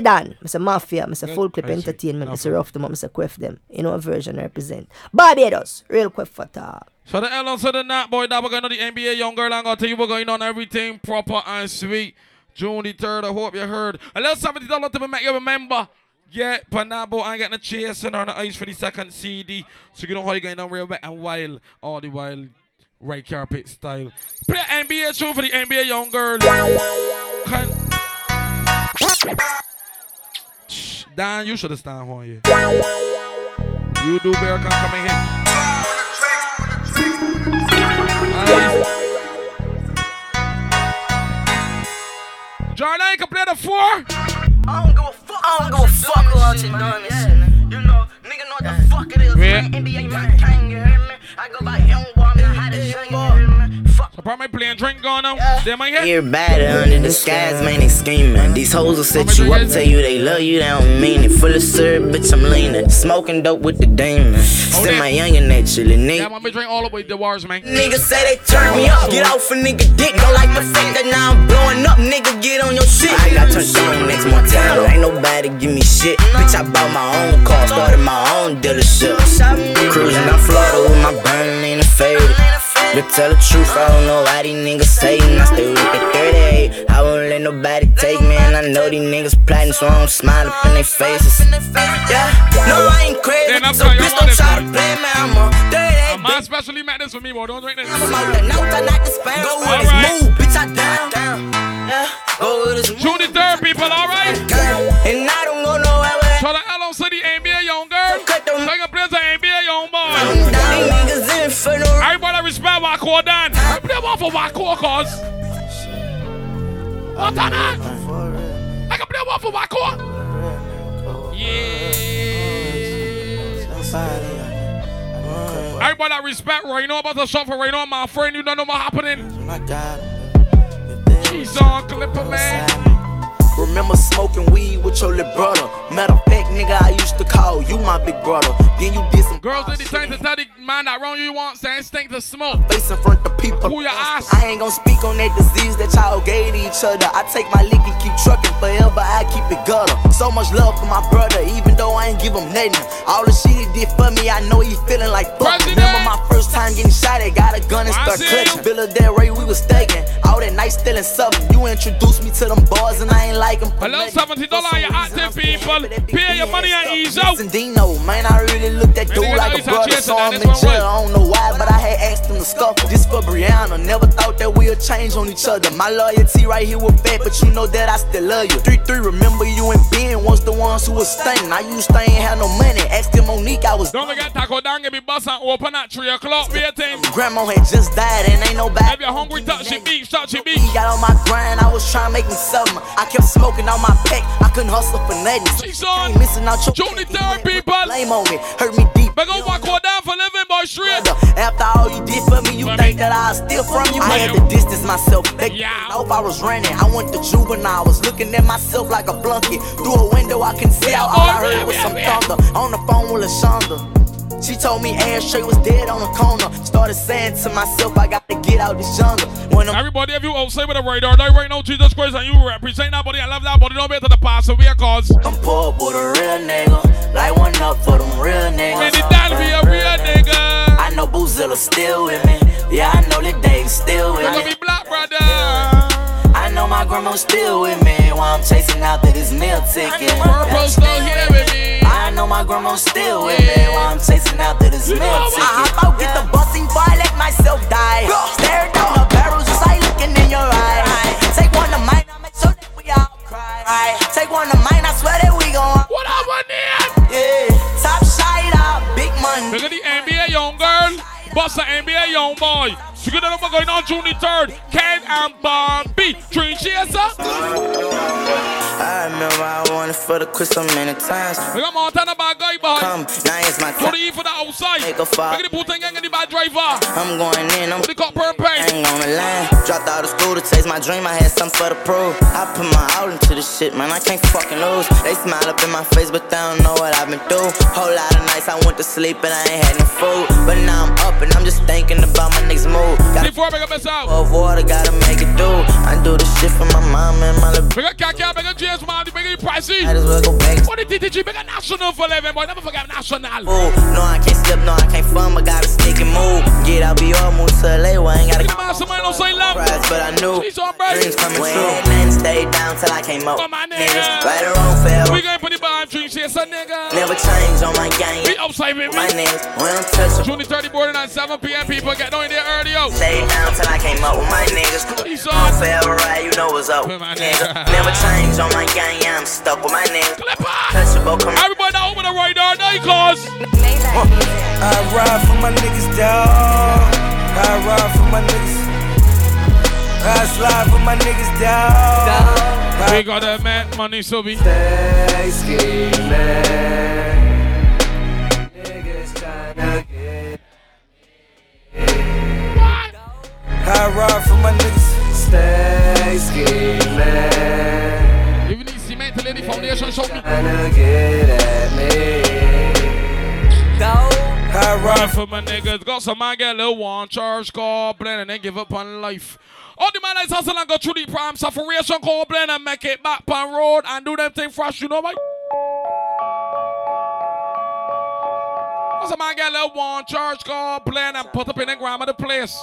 Dan, Mr. Mafia, Mr. Fullklipp Entertainment, Mr. Rough them up, Mr. Quef them. You know what version represent. Barbados, real Quef for talk. So the L to the Nat Boy, that we're going to the NBA Young Girl. I'm going to tell you we're going on everything proper and sweet. June the 3rd, I hope you heard. A little $70 to make you remember. Yeah, Panabo, I ain't getting a chasing on the ice for the second CD. So you know how you're going on real wet and wild. All the while, right carpet style. Play NBA show for the NBA Young Girl. Can- Dan, you should have stand for you. You do better come in here. Jordan, you can play the four. I don't give a fuck. I don't give a fuck about you doing this shit. You know, nigga know what the fuck it is. Yeah. Man, NBA man, king, you hear me? I go by young boy, I'm hottest thing, you hear me? Fuck. So probably playing drink going on. They might hear. Everybody under the skies, man, they scheming. These hoes will set you up, tell you they love you, they don't mean it. Full of syrup, bitch, I'm leaning. Smoking dope with the demon. Oh, Send my youngin' that chillin', nigga. Yeah, nigga. my bitch drink all the way the wars, man. Niggas say they turn me up, get off a nigga dick. Don't like the fact that now I'm blowing up, nigga, get on your shit. I got turned on next Montana, ain't nobody give me shit. Bitch, I bought my own car, started my own dealership. Cruising down Florida with my burning in the faded. To tell the truth, I don't know why these niggas hating. I stay with the 38. I won't let nobody take me, and I know these niggas plotting, so I don't smile up in their faces. Yeah, no, I ain't crazy. Then I'm So sorry, bitch, I'm on don't this try to one. play me. I'm a 38. Man, especially met this for me, boy. Don't drink this. I'm out the note, I knock the span. Go with his Alright. move, bitch, I down. Yeah, go with his move. June the 3rd, people, alright? And I don't go nowhere with So the L City NBA Young Girl. Cut them- Take a place of NBA for no Everybody respect Wako Dan. I play one for Wako, cause. What on that? I can play one for Wako. Yeah. Everybody respect right now about the for right now, my friend. You don't know what happening. She's on Clipper, man. Remember smoking weed with your little brother. Matter of fact, nigga, I used to call you my big brother. Then you did some Girls in the tank to tell the man that wrong you want, saying stink to smoke. face in front of people. Who your ass? I ain't gonna speak on that disease that y'all gave to each other. I take my lick and keep trucking forever. I keep it gutter. So much love for my brother, even though I ain't give him nothing. All the shit he did for me, I know he feeling like fuck. President. Remember my first time getting shot at, got a gun and start clutching. Villa Del Rey, we was staking. All that night stealing something. You introduced me to them boys and I ain't like them. Hello, $70 you active people. Pay your money and ease out. Dino, man, I really looked at dude like a brother, chasing so I'm in jail. I don't know why, but I had asked him to scuffle. This for Brianna, never thought that we'd change on each other. My loyalty right here with fat, but you know that I still love you. 3-3, remember you and Ben was the ones who was stunning. I used to ain't have no money. Asked him Monique, I was Don't forget Taco Dan give me bus and open at 3 o'clock. Waiting. Grandma had just died and ain't no If you're hungry, touch your beef, touch your beef. Got on my grind, I was trying to make me something. I kept smoking on my pack, I couldn't hustle for nothing. She's on. Ain't missing out your pack, third, people. Blame on me, hurt me deep. But go walk all down for living, boy, straight. After all you did for me, you For think me. that I steal from you? I had to distance myself. Back Yeah. If I was running, I went to juvenile. I was looking at myself like a blanket. Through a window, I can see out. All I heard was some thunder. On the phone with LaShonda. She told me Ashtray was dead on the corner. Started saying to myself, I got to get out this jungle. When I'm Everybody, if you outside with a radar, die right now, Jesus Christ, and you represent that body, I love that body, don't be to the past, so we are cause. I'm poor with a real nigga. Like one up for them real niggas. Man, it down be a real nigga. I know Boozilla still with me. Yeah, I know that Dave still with me. gonna be black, brother. I know my grandma's still with me while I'm chasing after this meal ticket. Purple still here with me. I know my grandma's still with me while I'm chasing after this meal. I hop out, get the busing boy, let myself die. Stare down the barrel just like looking in your eyes. Take one of mine, I'll make sure that we all cry. Take one of mine, I swear that we gon' What up, my name? yeah. Top shot big money. Look at the NBA young girl. Bust the NBA young boy. So good enough going on June the 3rd. Ken and Barbie. Dream chaser. I remember I wanted for the crystal many times. We got Montana bad guy behind. Come, now it's my For the time. E for the outside. Make a fall. Look at the gang and the bad driver. I'm going in, I'm For the cop per I pain. ain't on the line. Dropped out of school to chase my dream. I had something for the prove. I put my all into this shit, man. I can't fucking lose. They smile up in my face, but they don't know what I've been through. Whole lot of nights I went to sleep and I ain't had no food. But now I'm up and I'm just thinking about my next move. Got Before I make a mess out. of water, gotta make it do. I I do this shit for my mom and my little Big up Kaka, big up James Marty, big up Pricey. Might as well go back. What the TTG, big up National for living, boy. Never forget National. Ooh, no, I can't slip, no, I can't fun, but gotta stick and move. Get out, be all move to LA, well, I ain't gotta Get the mastermind, don't say love. but I knew She's on break. dreams coming true. Man, stayed down till I came up. Come on, nigga. Right or wrong, fail. We going for the bar drinks here, son, nigga. Never change on my gang. We upside, baby. My niggas, we don't touch them. June the 30 boarding at 7 p.m. People get on there early, yo. Stayed down till I came up with my niggas. He's On on. forever ride, you know what's up. Nigga, nigga. never change on my gang, yeah, I'm stuck with my niggas. Clipper. Touchable, come Everybody now open the radar, now cause. I ride for my niggas, dawg. I ride for my niggas. I slide for my niggas, dawg. We got that man, money, so be. Stay foundation show me. Tryna get at me. I Right ride for my niggas. Got some man get a little one charge call blend and then give up on life. All the man that's hustle and go through the prime sufferation call blend and make it back on road and do them thing fresh, you know what? Got some man get a little one charge call blend and put up in the ground of the place.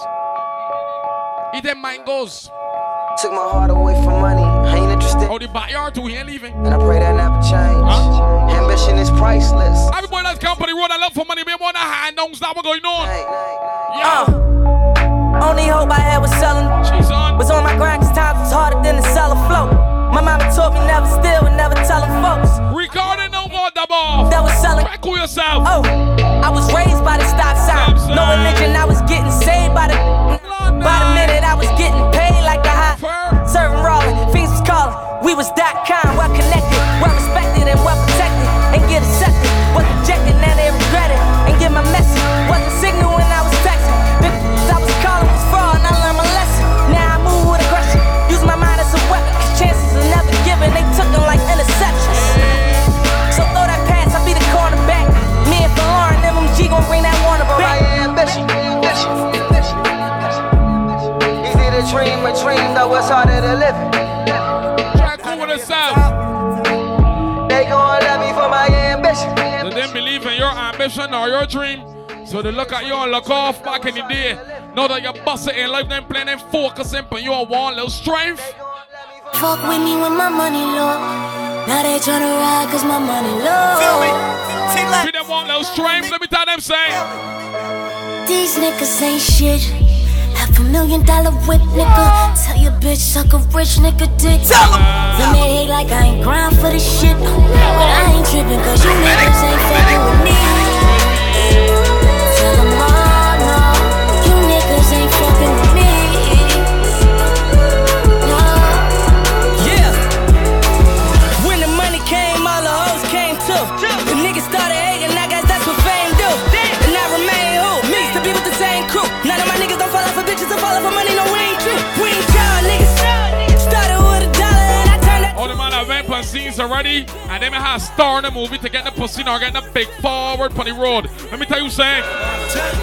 Eat them mangoes. Took my heart away from money. I. Out the backyard too, he ain't leaving. And I pray that never change. Huh? Ambition is priceless. Everybody that's company road, I love for money, we want a hand, don't stop what going on. Hey, hey, hey. Yeah, uh, Only hope I had was selling. she's on. Was on my grind cause times was harder than the sell a float. My mama taught me never steal and never tell them folks Recording no more double off. that was selling. Crack with yourself. Oh, I was raised by the stop sign. Stop sign. No religion, I was getting saved by the. By the minute, I was getting paid like the hot. Serving rolling, We was that kind, well connected, well respected, and well protected. And get accepted, was rejected, now they regret it. And get my message, wasn't signal when I was texting. The I was calling was fraud, and I learned my lesson. Now I move with aggression, use my mind as a weapon, cause chances are never given. They took them like interceptions. So throw that pass, I'll be the cornerback. Me and Lauren, MMG gon' bring that Warner back. ambition, ambition, ambition. Easy to dream a dream, though it's harder to live. Try cool with yourself. They gon' love me for my ambition. So they believe in your ambition or your dream. So they look at you and look off back in the day. Know that you're busting in life, then planning, focusing, but you want little strength. Fuck with me when my money low. Now they tryna ride cause my money low. If you them want little strength, let me tell them say. These niggas ain't shit. Half a million dollar whip, nigga. Tell your bitch suck a rich nigga dick. Tell Then they hate like I ain't grind for this shit. But I ain't tripping cause you niggas ain't fucking with me. Scenes already, and they may have a star in the movie to get the pussy or get the big forward on the road. Let me tell you something.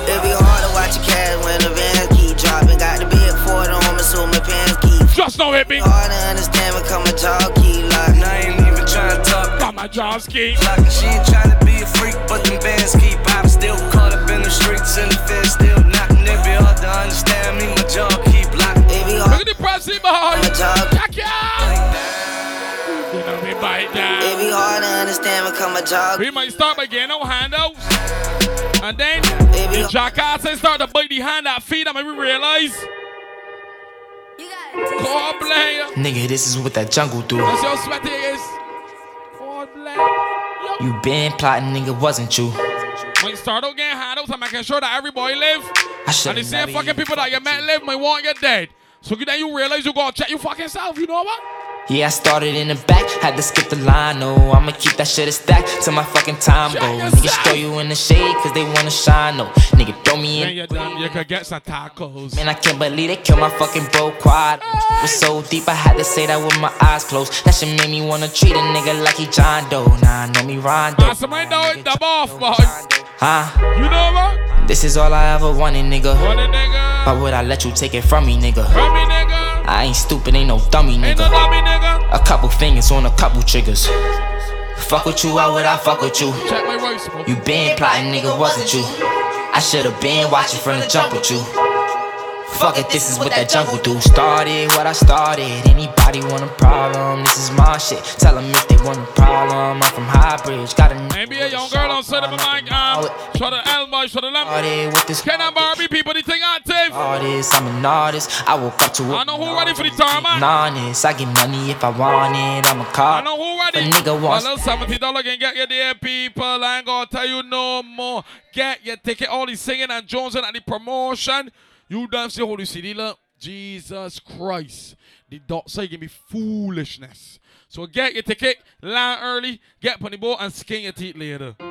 It be hard to watch your cash when the vans keep dropping. Got the big Ford on me, so my pants keep. Just know hit me. Hard to understand when come a jaw keep locked. I ain't even tryna talk. Got my job ski. Like she ain't tryna be a freak, but them bands keep pop. Still caught up in the streets and the feds still knocking. It be hard to understand me, my jaw understand when come a jaw. We might start by getting no handouts. And then It be the jackasses start to bite the hand that feed them and we realize. God bless you. Nigga, this is what that jungle do. That's your sweaty is. God bless you. You been plotting, nigga, wasn't you? Might start out getting handouts and making sure that everybody live. I should And the same fucking people that you met live might want you dead. So then you realize you gotta check your fucking self, you know what? Yeah, I started in the back, had to skip the line. No, I'ma keep that shit a stack till my fucking time go. Niggas throw you in the shade cause they wanna shine. No, nigga, throw me When in. you're done, you could get some tacos. Man, I can't believe they killed my fucking bro quad. Was so deep, I had to say that with my eyes closed. That shit made me wanna treat a nigga like he John Doe. Nah, know me Rondo. Nah, somebody know it, dub off, boy. Huh? You know what? This is all I ever wanted, nigga. What a nigga. Why would I let you take it from me, nigga? From me, nigga. I ain't stupid, ain't no dummy nigga. Ain't no dummy nigga. A couple fingers on a couple triggers. Fuck with you, why would I fuck with you? Check my rice. You been plotting, nigga, wasn't you? I should've been watching from the jump with you. Fuck it, this is what that jungle do. Started what I started. Anybody want a problem? This is my shit. Tell them if they want a problem. I'm from Highbridge. Got a NBA young girl on set of my mic. Um, show the elbow, show the lamp. with this Can I Barbie people? The thing active. artist. I'm an artist. I woke up to it. I know who ready for the tarmac. Honest. I get money if I want it. I'm a cop. I know who ready. A nigga wants. A little seventy dollar can get you there, people. I ain't gonna tell you no more. Get your ticket. All the singing and Johnson and the promotion. You dance the Holy City, look. Jesus Christ. The dot say give me foolishness. So get your ticket, land early, get on the boat, and skin your teeth later. Hey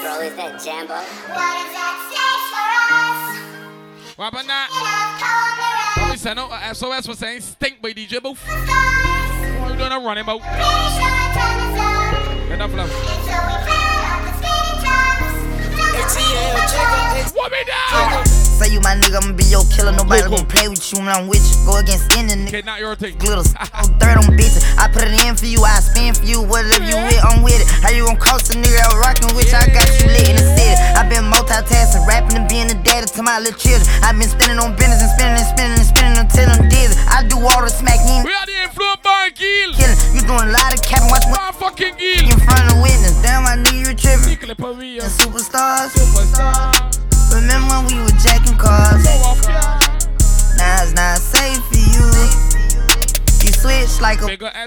bro, is that Jambo? What is that stage for us? What about that? Probably send out a SOS for saying stink by DJ Booth. What you doing a running boat? Get that flow. What? Say you my nigga, I'ma be your killer. Nobody gon' play with you when I'm with you. Go against any nigga. Okay, not your thing. Glitters, dirt on bitches. I put it in for you, I spin for you. Whatever you with, I'm with it. How you gon' cost a nigga out rockin' with you? I got you lit in the city. i been multitasking, rapping and being a daddy to my little children. i been spinning on business and spinning and spinning and spinning until I'm dizzy. I do all the smack. We are the influence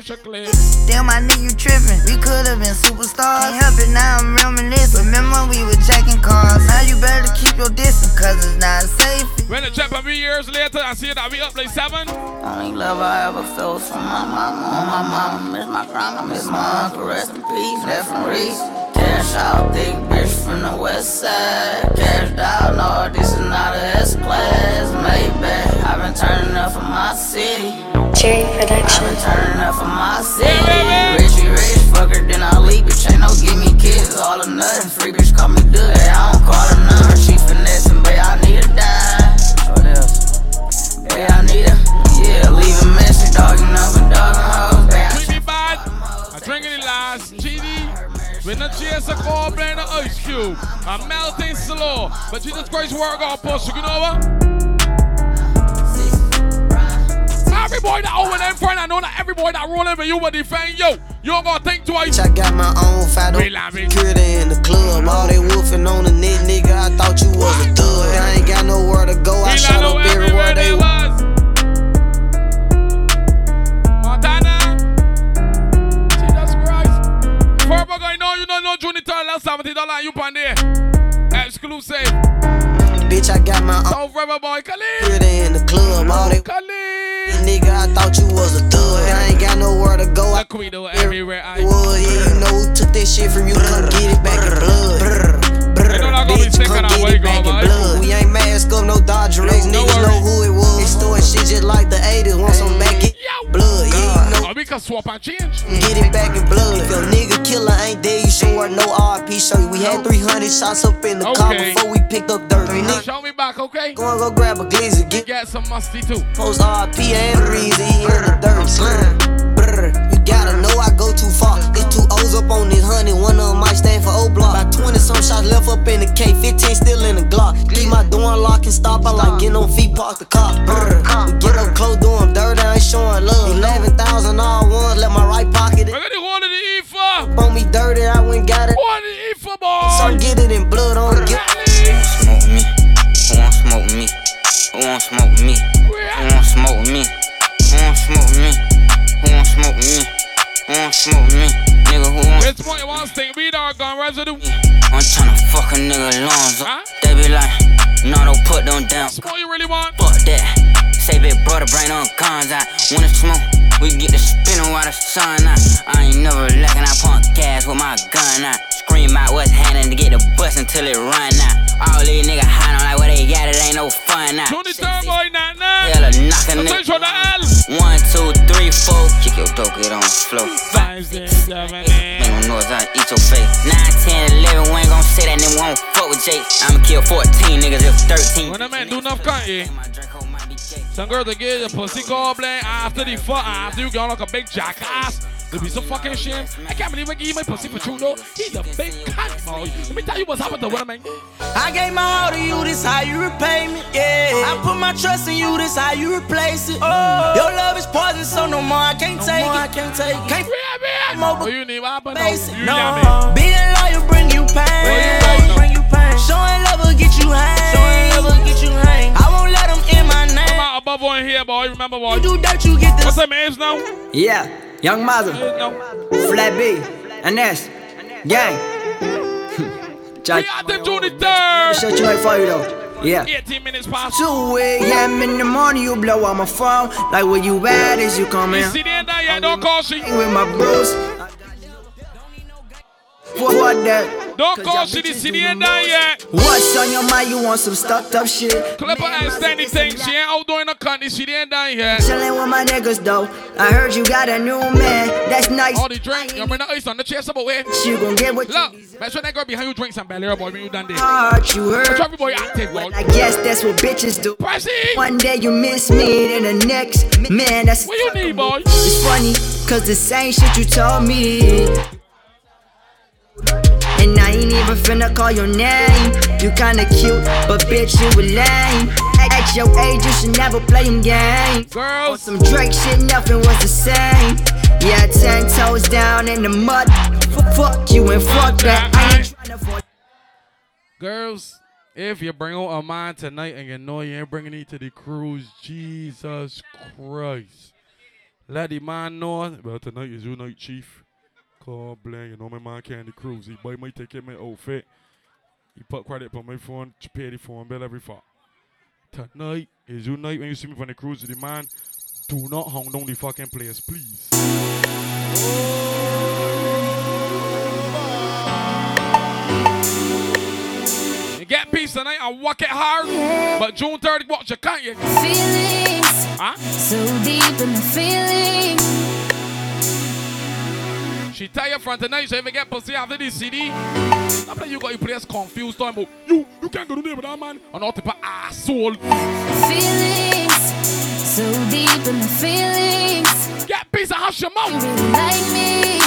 a extra. Damn, my nigga, you tripping. We could've been superstars. Can't help it, now I'm reminiscing. Remember we were jacking cars? Now you better keep your distance, cause it's not safe. When the check for me years later, I see that we up like seven. Only love I ever felt from my mama. On my mama, miss my grandma, miss my uncle, rest in peace. Left from Reese. Cash out, thick bitch from the west side. Cashed out, no, this is not a S class. Maybach, I've been turning up for my city. Cherry Production. I've been turning up for my city. Richie rich, fucker, then I leave, bitch. Ain't no give me kids, all or nothing. Free bitch, call me good. Hey, I don't call her number. She finessing, babe, I need a dime. What else? Babe, I need a, yeah, leave a message, dog, you know, for dog and hoes. Treat me bad. I drink it last. GD. With no chase a call, blend the ice cube. I'm melting slow. But Jesus Christ, work out, push. You know what? Every boy that own them friend, I know that every boy that rolling for you will defend you. You don't gotta think twice. I got my own fight security in the club. All they wolfing on the net, nigga. I thought you was a thug. I ain't got nowhere to go. I shot up everywhere they was. Montana. Jesus Christ. Purple guy, no, you don't know Junior Turtle, $70 you pan there. Exclusive. Bitch, I got my own. Forever boy, Khalid. In the club. All they Khalid. Nigga, I thought you was a thug. I ain't got nowhere to go. I queen everywhere I was. Yeah, you know who took that shit from you. Come get it back in blood. Bitch, come get it back in blood. We ain't mask up, no Dodger X. Niggas know who it was. Extorting shit just like the 80s. Want some back in blood. Yeah, you know. Oh, we can swap and change. Get it back in blood. If your nigga killer ain't there, you sure wear no RP shirt. We had 300 shots up in the car before we picked up dirt. Show me back, okay? Go and go grab a glizzy. Get, get some musty too. Post RP and Reezy in the dirt. Brr, you gotta know I go too far. It's two O's up on this honey. One of them might stand for O block. About 20 some shots left up in the K. 15 still in the Glock. Keep my door unlocked and stop. I like getting on feet, park the car. Brr, we get up close, doing dirt. I ain't showing love. 11,000 all ones. Let my right pocket. We're gonna go to the IFA. On me dirty, I went got it. One IFA, boy. So get it in blood on get Smoke me. Who want smoke me? Who want smoke me? Who want smoke me? Who want smoke me? Who want smoke me? Who want smoke me? Want It's point one thing, we dog gun residue. I'm tryna fuck a nigga lungs up. Huh? They be like, no, don't put them down. What you really want? Fuck that. Say big brother, brain on guns out. Wanna smoke? We get the spinning while the sun out. I ain't never lacking, I pump gas with my gun out. Scream out what's happening to get the bus until it run out. All these niggas hide on like what they got it, ain't no fun out. Tony Turboy, nah, nah. Hell, a knock a nigga. One, two, three, four, Kick your dope, get on the floor. Five, six, seven, eight. Make no noise, I eat your face. 9, 10, 11, we ain't gon' say that, then we won't fuck with Jake. I'ma kill 14 niggas if 13. When a man do enough cutting, some girl to get your pussy goblin after the fuck, after you gone like a big jackass. There be some fucking shame. I can't believe I you my pussy for true though. He's a big cat boy. Let me tell you what's happened to one man. I gave my all to you, this how you repay me. Yeah. I put my trust in you, this how you replace it. Oh. Your love is poison, so no more I can't take it. I can't take it. Can't What Oh, you need what happened? You No. me? Being loyal bring you pain. Bring you pain. Showing love will get you hang. Showing love will get you hang. I won't let them in my name. Come out above one here, boy. Remember, boy. You do dirt, you get this. What's that man's now? Yeah, Young Mother, Flat B, and that's gang. We out June the third. Shut your for you though. Yeah. 18 minutes past. 2 a.m. in the morning, you blow on my phone. Like where you at is you coming? You see the end yeah, don't call she. With my bros. For what that? Don't call she the city ain't done yet. What's on your mind? You want some stuffed up shit? Clipper ain't standing things. She ain't out doing the country. She ain't done yet. Chillin' with my niggas though. I heard you got a new man. That's nice. All the drink. You bring the ice on the chest about where? You gon' get what Look, make sure that girl behind you drink some belly boy when you done this. Heart you heard. Make sure everybody active, boy. I guess that's what bitches do. One day you miss me, then the next, man, that's what you need, boy. It's funny, cause the same shit you told me. And I ain't even finna call your name. You kinda cute, but bitch, you a lame. At your age, you should never play them games. Girls. On some Drake shit, nothing was the same. Yeah, ten toes down in the mud. Fuck you and fuck that. I ain't tryna for Girls, if you bring out a man tonight and you know you ain't bringing it to the cruise, Jesus Christ. Let the man know. Well, tonight is your night, chief. Call blank, you know my man the cruise. He buy my ticket, my outfit. He put credit on my phone, pay the phone bill every fuck. Tonight is your night when you see me on the cruise with the man. Do not hang down the fucking place, please. You get peace tonight and work it hard. But June 30th, watch you, can't you? Feelings Huh? so deep in the feeling. She tell your friend tonight, so if you get pussy after this CD, after you got your place confused, talking about you, you can't go to there with that man, and all type of asshole. Feelings so deep in the feelings. Get peace and hush your mouth. You really like me.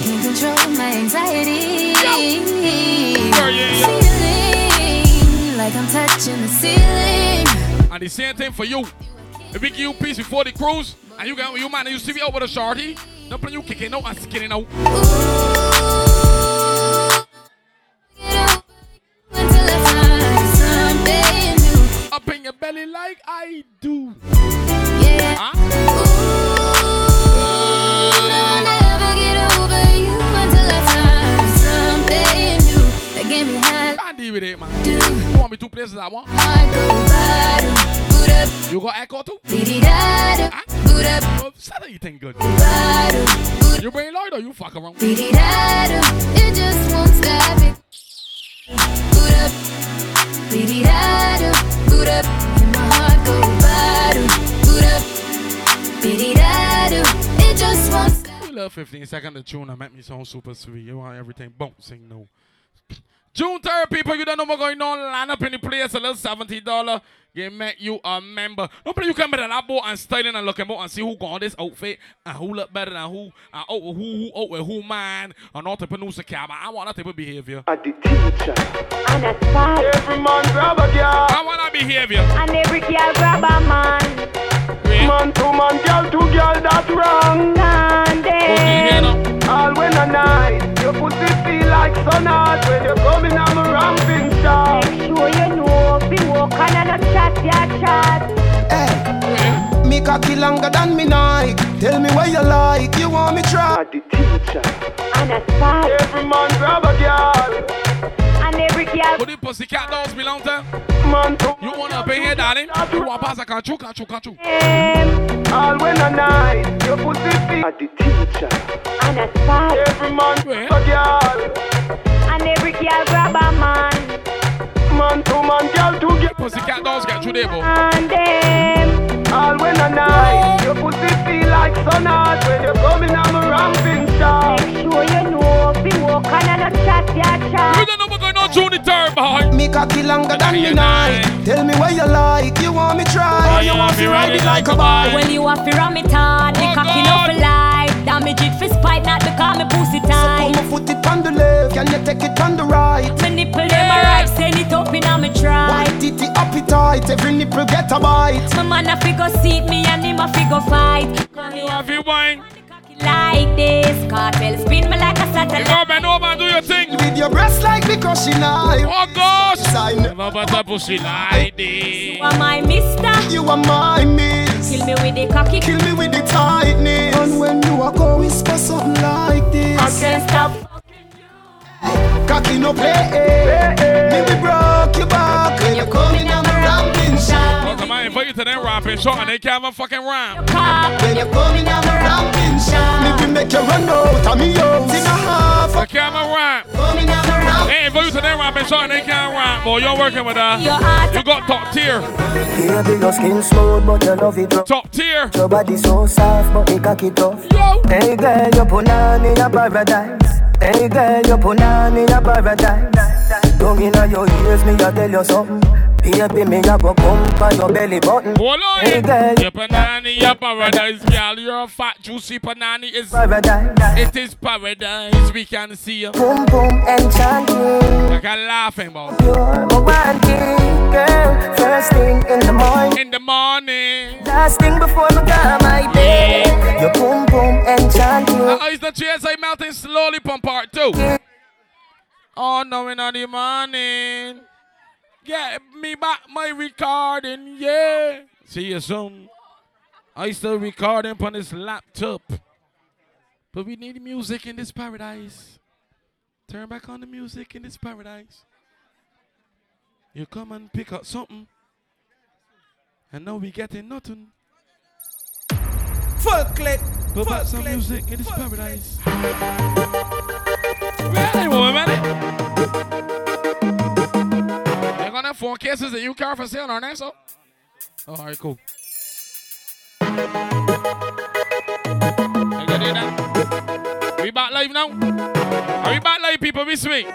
Can't control my anxiety. Oh, Feeling like I'm touching the ceiling. And the same thing for you. If we give you peace before the cruise, and you got you man, and you see me out with a shorty, don't play you kicking out and skinning out. I find something new. Up in your belly like I do. Yeah. Huh? I'll never get over you until I find something new that get me high. Can't deal with it, man. You want me two places I want? I go bottom, boot up, You got echo too? dee-dee-da-da, Oh, Saturday you think good. You bring Lloyd or you fuck around? It just won't stop it. Boot up, dee-dee-da-da, boot up, and my heart go bottom, boot up, dee-dee-da-da. It just won't stop. You love 15 second the tune that make me sound super sweet. You want everything bouncing no. June 3rd, people, you don't know what's going on. Line up in the place, a little $70. Get make you a member. Don't play you come to that boat and styling and looking about and see who got this outfit and who look better than who, and out with who, who oh, out with who man, and all type of news account. I want that type of behavior. At the teacher. And a spot. Every man grab a girl. I want that behavior. And every girl grab a man. Man to man, girl to girl, that's wrong. Sunday. All when a night, your pussy feel like sun hot when you're coming on a ramping shot. Make sure you know, be walk on a chat, ya chat. Hey, me cocky longer than me night. Tell me where you like, you want me try. At the teacher. And a spot. Every man grab a girl. And every girl. Who the pussycat dolls belong to? Man You wanna be here, darling? You want pass a control, control, control. All when a night, your pussy feel At the teacher. And a spot. Every man grab a girl. And every girl grab a man. Man to man, girl to girl. Pussycat dolls get through there, boy. And them. All when a night, your pussy feel like sun sun hot when you coming on my ramping star. Make sure you know if you walk on and a chat, yeah, chat. You don't know what's going on, June the third, boy. Me cocky longer than me night. Tell me what you like, you want me try, you want me ride it like a bike. Well, you have to ram it hard, the cocky no for life. Damage it for spite, not because me pussy tight. So Put my foot it on the left, can you take it on the right? My nipple them a right, send it up in a me try. One titty appetite, every nipple get a bite. My man a figure seat me and him a figure fight. You have your wine. Like this, cartel spin me like a satellite. Come bend over and do your thing. With your breast like because she knife. Oh gosh. Sign. Never but a pussy like this. You are my mister. You are my miss. Kill me with the cocky. Kill me with the tightness. And when you are go whisper something like this. I can't stop. Cocky no play. Eh. Eh. Me we broke your back when you coming on my ramping shot. Welcome, invite you to them rapping shot and they can't even fucking rhyme. When you coming on my ramping shot. Me we make you run out of me out in a half. I can't even rhyme. Coming on my ramping Hey, invite you to them rapping shot and they can't rhyme. Boy, you're working with her. You got top tier. Baby, your skin smooth, but you love it rough. Top tier. Your body so soft, but it cocky tough. Yo. Hey girl, you put on in a paradise. Hey girl, you put on in a paradise. Don't inna your ears, me a tell you something. Baby, me a go pump on your belly button. Hold on. Hey girl, Your panani, your paradise, girl. Your a fat, juicy panani is paradise. It is paradise. We can see you. Boom boom enchanting. Like I'm laughing, boy. You're romantic, girl. First thing in the morning. In the morning. Last thing before me go my bed. Your boom boom enchanting. Uh, is the GSA melting slowly pump part two? Oh no, we're not in the morning. Get me back my recording, yeah. See you soon. I still recording on this laptop. But we need music in this paradise. Turn back on the music in this paradise. You come and pick up something. And now we getting nothing. Full clip. Put back some music in this paradise. Ready, woman, have four cases that you car for sale, aren't they? So, oh, all right, cool. You got it now? We back live now? Are we back live, people? Miss me. Yo!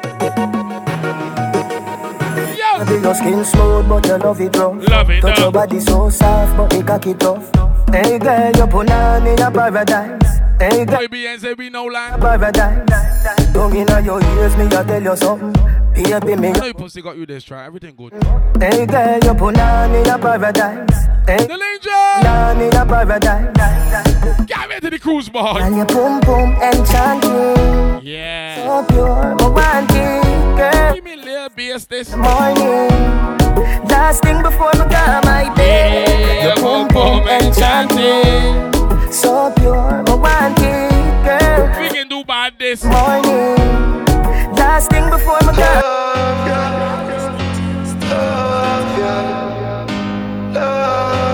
Baby, your skin smooth, but you love it rough. Love it, Touch your body so soft, but it cocky tough. Hey girl, you put on in a paradise. Hey girl, Baby, and say we no lie. paradise. Don't inna your ears, me a tell you something. Baby, me. I know you pussy got you this try. Everything good. Hey girl, you put on in a paradise. Hey, The put on in a paradise. Get me to the cruise, boy. And your boom boom enchanting. Yeah. So pure, romantic, girl. Give me a little bass this. Morning. Last thing before me go my bed. Your boom boom enchanting. So pure, romantic, girl. We can do bad this. Morning. Last thing before me go.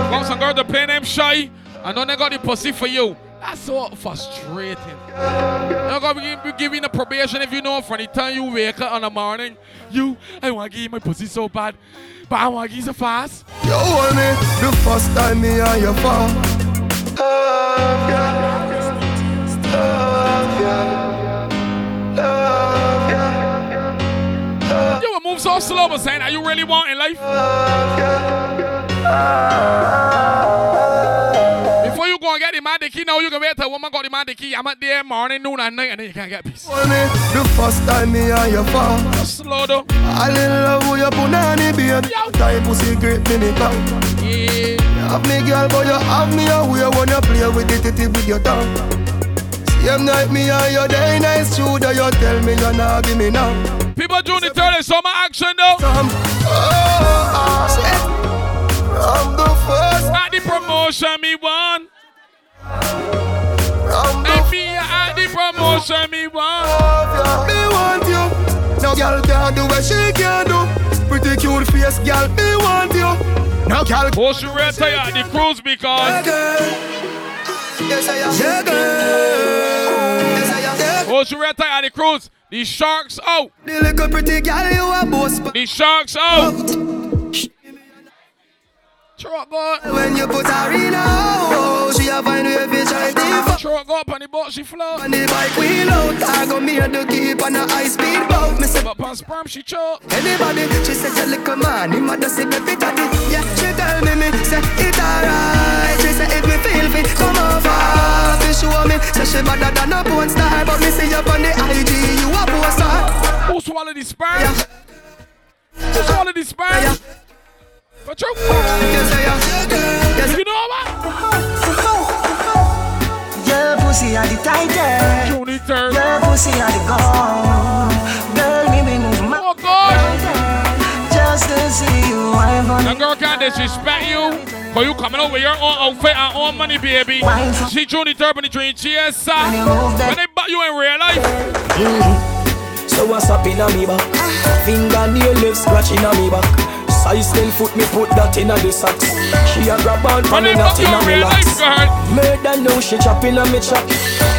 Got some girl to play them shy. I know they got the pussy for you. That's so frustrating. You're gonna be, be giving a probation if you know from the time you wake up in the morning. You, I want to give you my pussy so bad, but I want to give you so fast. You hold me the first time me and you fall. Love ya. Love ya. Love ya. You will move so slow, but saying, are you really want in life? Before you go and get the man the key, now you can wait till a woman got the man the key. I'm at there morning, noon, and night, and then you can't get peace. The first time me and you fall. Slow down. I love with your punani baby. Time pussy great me come. Yeah. You have me girl, but you have me away when you play with the titty with your tongue. Same night me and you day nice that you tell me you're not give me now. People doing the third summer action though. Some, oh. I'm the first. At the promotion, me one. I'm the If me at the promotion, me one. Me want you. Now girl can't do what she can do. Pretty cute face, girl. Me want you. Now girl. Oh, she red tire at the cruise because. Yes, I am. Yeah, girl. Yes, I am. Yeah. Oh, she red tire at the cruise. The sharks out. The little pretty girl, you a boss. The sharks oh. out. Truck God. When you put her in a hole, she a find way fi try to Truck go up on the boat, she float. And the bike wheel out, I go me to keep on a high speed boat. Me say, but on sperm she choke. Anybody, she said a little man, him mother say baby daddy. Yeah, she tell me me say it alright. She say if me feel fit, come over. She show me, say she better than a porn star, but me see you on the IG, you a poster. Who swallowed the sperm? Yeah. Who swallowed the sperm? Yeah. But you, yes, yes. you know what? Your pussy are the tightest. Juni turn. Your pussy are the gold. Girl, me be move my oh God. Just to see you, I'm on The girl can't disrespect you. But you coming out with your own outfit and own money, baby. She Juni Turpin the train, cheers, sir. When they butt you in real life. Mm-hmm. So what's up in a me back? Fingernail left scratching a me back. Size 10 foot, me put that in a the socks. She a grab on from me not in a locks. Murder now, she chopping a me chop.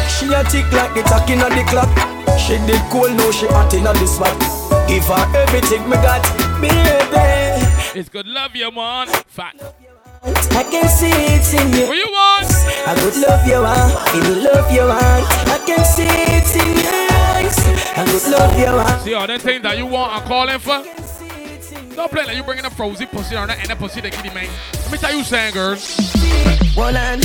She a tick like the tack in a the clock. She did cool, now she hot in a the spot. Give her everything me got, baby. It's good love you, man. Fat. I can see it in you. What you want? I good love you, want. Give me love you, want. I can see it in your eyes. I good love you, want. See all the things that you want, I'm calling for. Don't play like you bringing a frozen pussy or not, and a pussy that kitty man. Let me tell you, saying, girls. Hold on.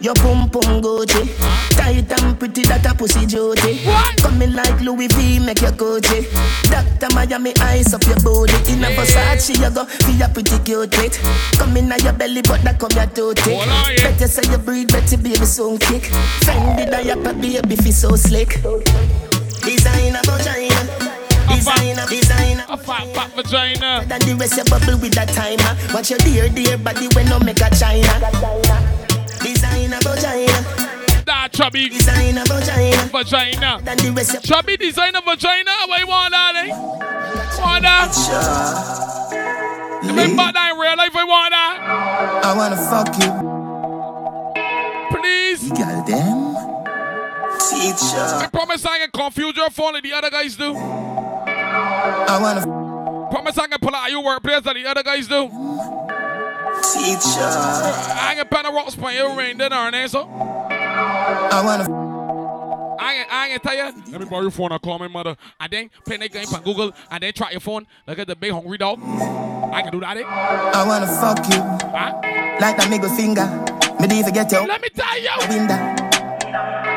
Your pum pum Gucci, tight and pretty that a pussy Jody. Coming like Louis V, make your Gucci. Doctor Miami eyes up your body. In a Versace, you go feel a pretty cute it. Coming out your belly, but that come your tootie. Better say you breathe, better baby so kick. Fendi diaper, baby feel so slick. Designer vagina. Designer, designer. A fat, fat vagina. Then the rest you bubble with that timer. Watch your dear, dear body when no make a china. Designer vagina. That chubby. Designer vagina. Vagina. Then the rest Chubby designer vagina. What you want, darling? Want that? Back that in real life, I want that. I wanna fuck you. Please. You got them. Teacher. I promise I can confuse your phone like the other guys do. I wanna. Promise I can pull out your workplace like the other guys do. Teacher. I can pen a rocks by your ring, then aren't they, so? I wanna. I ain't, I ain't tell you. Let me borrow your phone and call my mother. And then play that game on Google and then try your phone. Look at the big hungry dog. I can do that, eh? I wanna fuck you. Huh? Like that middle finger. Me even get you. Let me tell you. Window.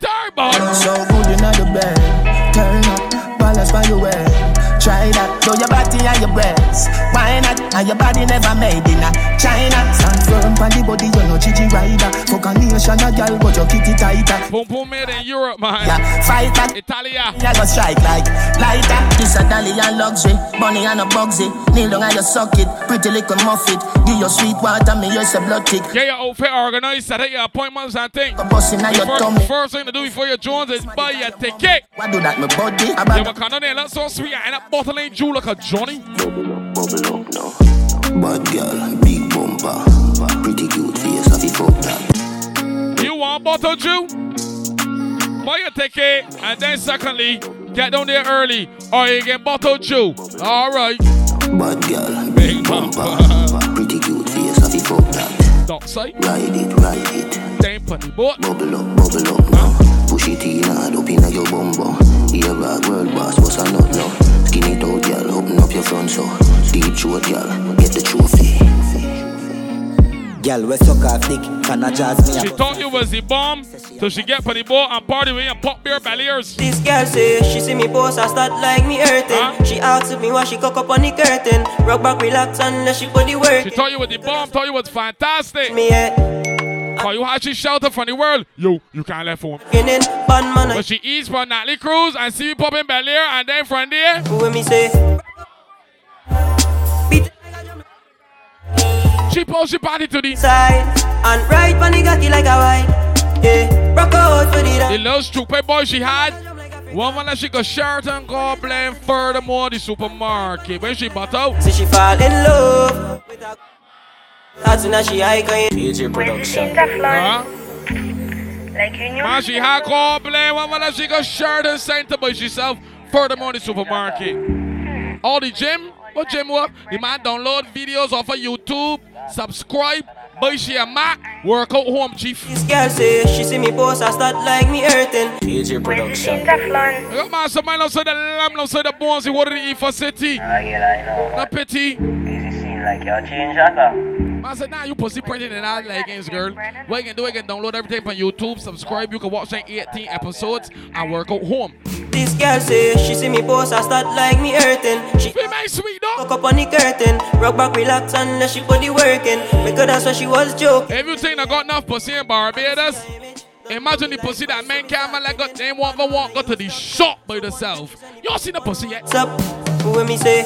Turbo. So good in the bed. Turn up. Balance by your way. Try that, show your body and your breasts. Why not? And your body never made in a China. Stand firm on the body, you're no Gigi rider. Fuck a nation, a girl, but your kitty tighter. Boom boom made in Europe, man. Yeah, fight that. Italia. Yeah, go strike like lighter. This a dolly and luxury, bunny and a bugsy. Kneel down and you suck it, pretty little muffet. Give your sweet water, me use a blood tick. Get your outfit organized, set your appointments and things. Busting out your first. First thing to do before you joins is buy your ticket. Why do that, my body? Yeah, but can on there, look so sweet, and that bottle ain't Jew like a Johnny. Bubble up now. Bad girl, big bumper. Pretty cute face, feel fuck that. You want bottle Jew? Buy your ticket, and then secondly, get down there early, or you get bottle Jew. All right. Bad girl, big bumper. Pretty cute face, feel fuck that. Don't say. Ride it, ride it. Damn funny boy. Bubble up, bubble up now. Push it in hard up inna your bum bum. Here world boss, what's a nut now? Skin it out, girl, open up your front so. Deep throat, girl, get the trophy. Girl, we suck off dick, can I jazz me She thought you was the bomb, so she get for the boat and party with you and pop beer belliers. This girl say she see me post and start like me hurting. Huh? She asks me why she cock up on the curtain. Rock back, relax and let she body work. She thought you was the bomb, thought you was fantastic. Me yeah. Call you how she shelter from the world. Yo, you can't let home. In bad man. But she eats for Natalie Cruz and see me popping Belair and then from there. When me say. She post she party to the side and right when the cocky like a wine. Yeah, rock out for the The little stupid boy she had. One man that she got shirt and go blame furthermore the supermarket. When she bought out, See she fall in love. That's when she icon. DJ production. huh? Man, she had go blame one man that she got shirt and sent to by herself furthermore the supermarket. All the gym, what gym work? The man download videos off of YouTube, subscribe, Boy, she a Mac. Work out home, chief. This girl say she see me post, I start like me hurting. PJ Production. I got man, some man outside the lamb, outside the bones. What did he eat for city? I get I know. Not pity. Easy like you change that. Uh. Man said, nah, you pussy pregnant and I leggings, girl. What you can do, you can download everything from YouTube, subscribe, you can watch like 18 episodes and work out home. This girl say she see me post, I start like me hurting. She feel my sweet dog. Fuck up on the curtain, rock back, relax, and let she put body working. Because that's what she was joking. If you think I got enough pussy in Barbados, imagine the pussy that man can't like got them want for walk go to the shop by themselves. You all seen the pussy yet? What's up? When me say,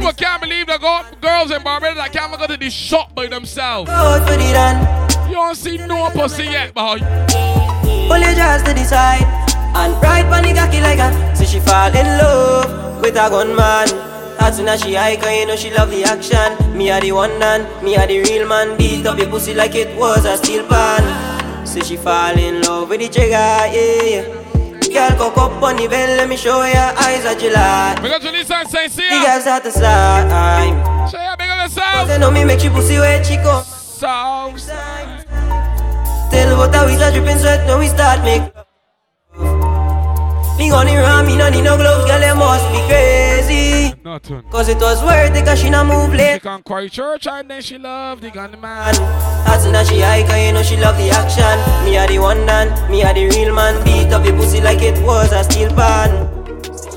You will can't believe the go- girls in Barbados that can't go to the shop by themselves. Out for the run. You don't see no pussy yet, boy. Pull your jaws to the side and ride on the cocky like a. So she fall in love with a gunman. As soon as she hike, you know she love the action. Me are the one man, me are the real man. Beat up your pussy like it was a steel pan. So she fall in love with the trigger, yeah. Girl, cock up on the bell, let me show you eyes of July. Because when this song say, see The girls at the side. Say ya, big up yourself. Cause they know me make you pussy wet, chico. So, Tell what we start dripping sweat, now we start make Me on the ram, me no need no gloves, girl, it must be crazy Nothing. Cause it was worth it, cause she not move late. She can cry church and then she love the gun man. As soon as she hike, you know she love the action Me are the one man, me are the real man Beat up your pussy like it was a steel pan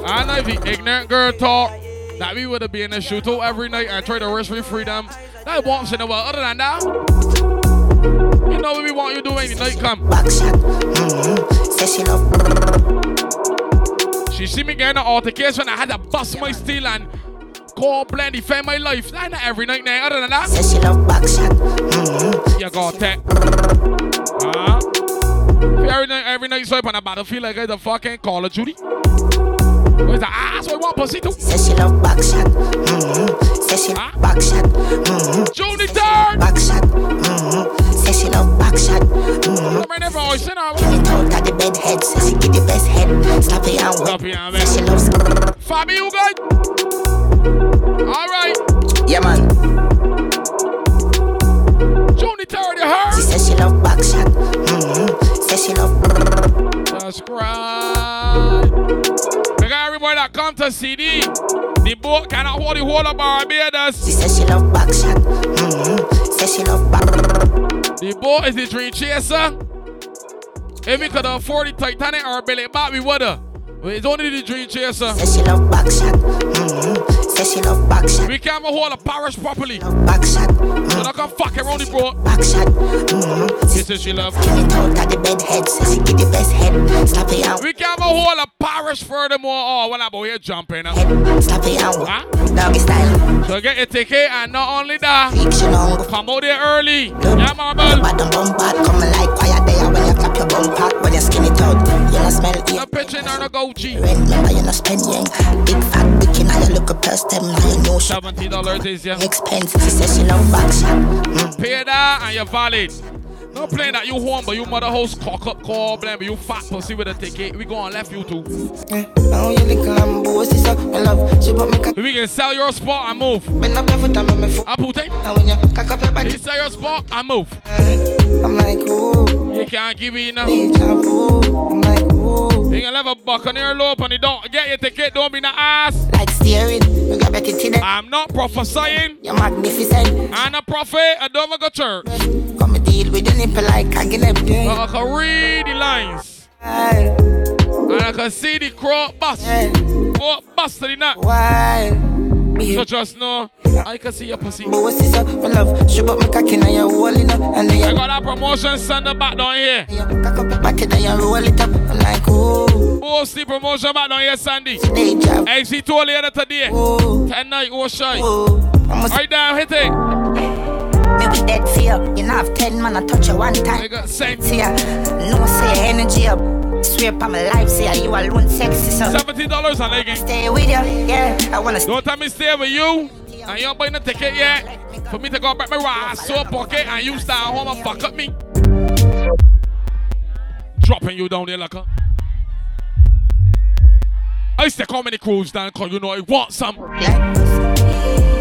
I know the ignorant girl talk that we would have been in a shootout every night and try to for freedom. That once in a while. Other than that, know what we want you to do when the night come. Back. Mm-hmm. Say she love. She see me getting an altercation. I had to bust my steel and call plan defend my life. That not every night now. Other than that, Say she love back shot. Mm-hmm. you got that. Huh? Every night, every night, so on a battlefield like a fucking Call of Duty. Where's the ass? What want pussy too? Say she love back shot. Mm-hmm. Say she love back shot. Mm-hmm. June third. Back shot. Mm-hmm. She love back shot. I'm ready for voice, you know. Out at the bed head. Say she give the best head. Stop it and wet. it and she loves. Fabi, you good? All right. Yeah, man. June the third, you heard? She says she love back shot. Mm-hmm. Say she love. Subscribe. We got everybody that come to CD. The boat cannot hold the whole of Barbados. She says she love back shot. Mm-hmm. Say she love back. The boat is the dream chaser. If we could afford the Titanic or Billy Bobby. But It's only the dream chaser. Say she love back shot. Mm-hmm. Say she love back shot. We can't hold a parish properly. Back shot. So I can fuck around the boat. Back shot. Mm-hmm. She says she love. Give it out at the bed head. Say she give the best head. Stop it and We can't hold a parish furthermore. Oh, when I'm out here jumping. Huh? Stop it and Huh? Doggy style. So get your ticket and not only that, Fiction on. come out there early. Yeah, marble. And bum bad. Coming like quiet there when you clap your bum part. When you skin it out. You not smell it. No pitching or no go Remember you not spend yank. Big fat bikini. Look a past them. You know she Seventy dollars is ya. expense. She says she love back. Mm. Pay that and you're valid. No playing that you home, but you mother house cock up call blame, but you fat pussy with a ticket. We going left you too. Now you little lambo. She say I love. She put me cock. We can sell your spot and move. Bend up every time I'm. I put it. Now when you cock up your body. You sell your spot and move. I'm like ooh. You can't give me enough. You can leave a buccaneer low on the door. Get your ticket, don't be no ass. Like steering. You got back it in. I'm not prophesying. You're magnificent. I'm a prophet. I don't go to church. Come and deal with the nipple like I get up there. I can read the lines. And I can see the crop bust. Crop bust the nut. Why? So just know, I can see your pussy. This up? My love, show up my cocky now you're rolling up and then I got that promotion Sunday back down here. cock up back and you roll it up. I'm like ooh. Post the promotion back down here Sunday. Day job. AC told later today. Ooh. Ten night, oh shy. Ooh. Right down, hit it. me with that fear. You know have ten man I touch you one time. Same. See ya. No say energy up. Swear upon my life, say you alone sexy so. Seventy dollars a legging. Stay with you, yeah. I wanna stay. Don't tell me stay with you. And you don't buy no ticket yet. For me to go back my ass so pocket and you start home and fuck up me. Dropping you down there like a. I used to come many crews down because you know I want some.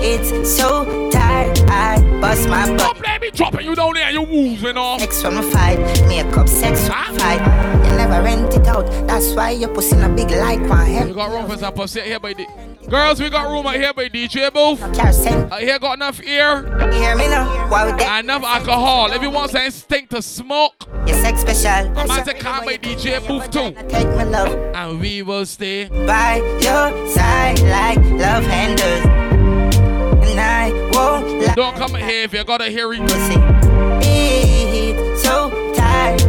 It's so tired, I bust my butt. Don't blame me dropping you down there, you woozing off. Sex from a fight, makeup sex from a fight. Never rent it out, that's why your pussy in a big like one. We got room for some pussy here by the girls. We got room out here by DJ Booth. I uh, here got enough air. You hear me now? Why enough alcohol. If you want some instinct to smoke, your sex special. I might say come by DJ Booth too. Take my love, and we will stay by your side like love handles. And I won't lie. Don't come here if you got a hearing. Pussy.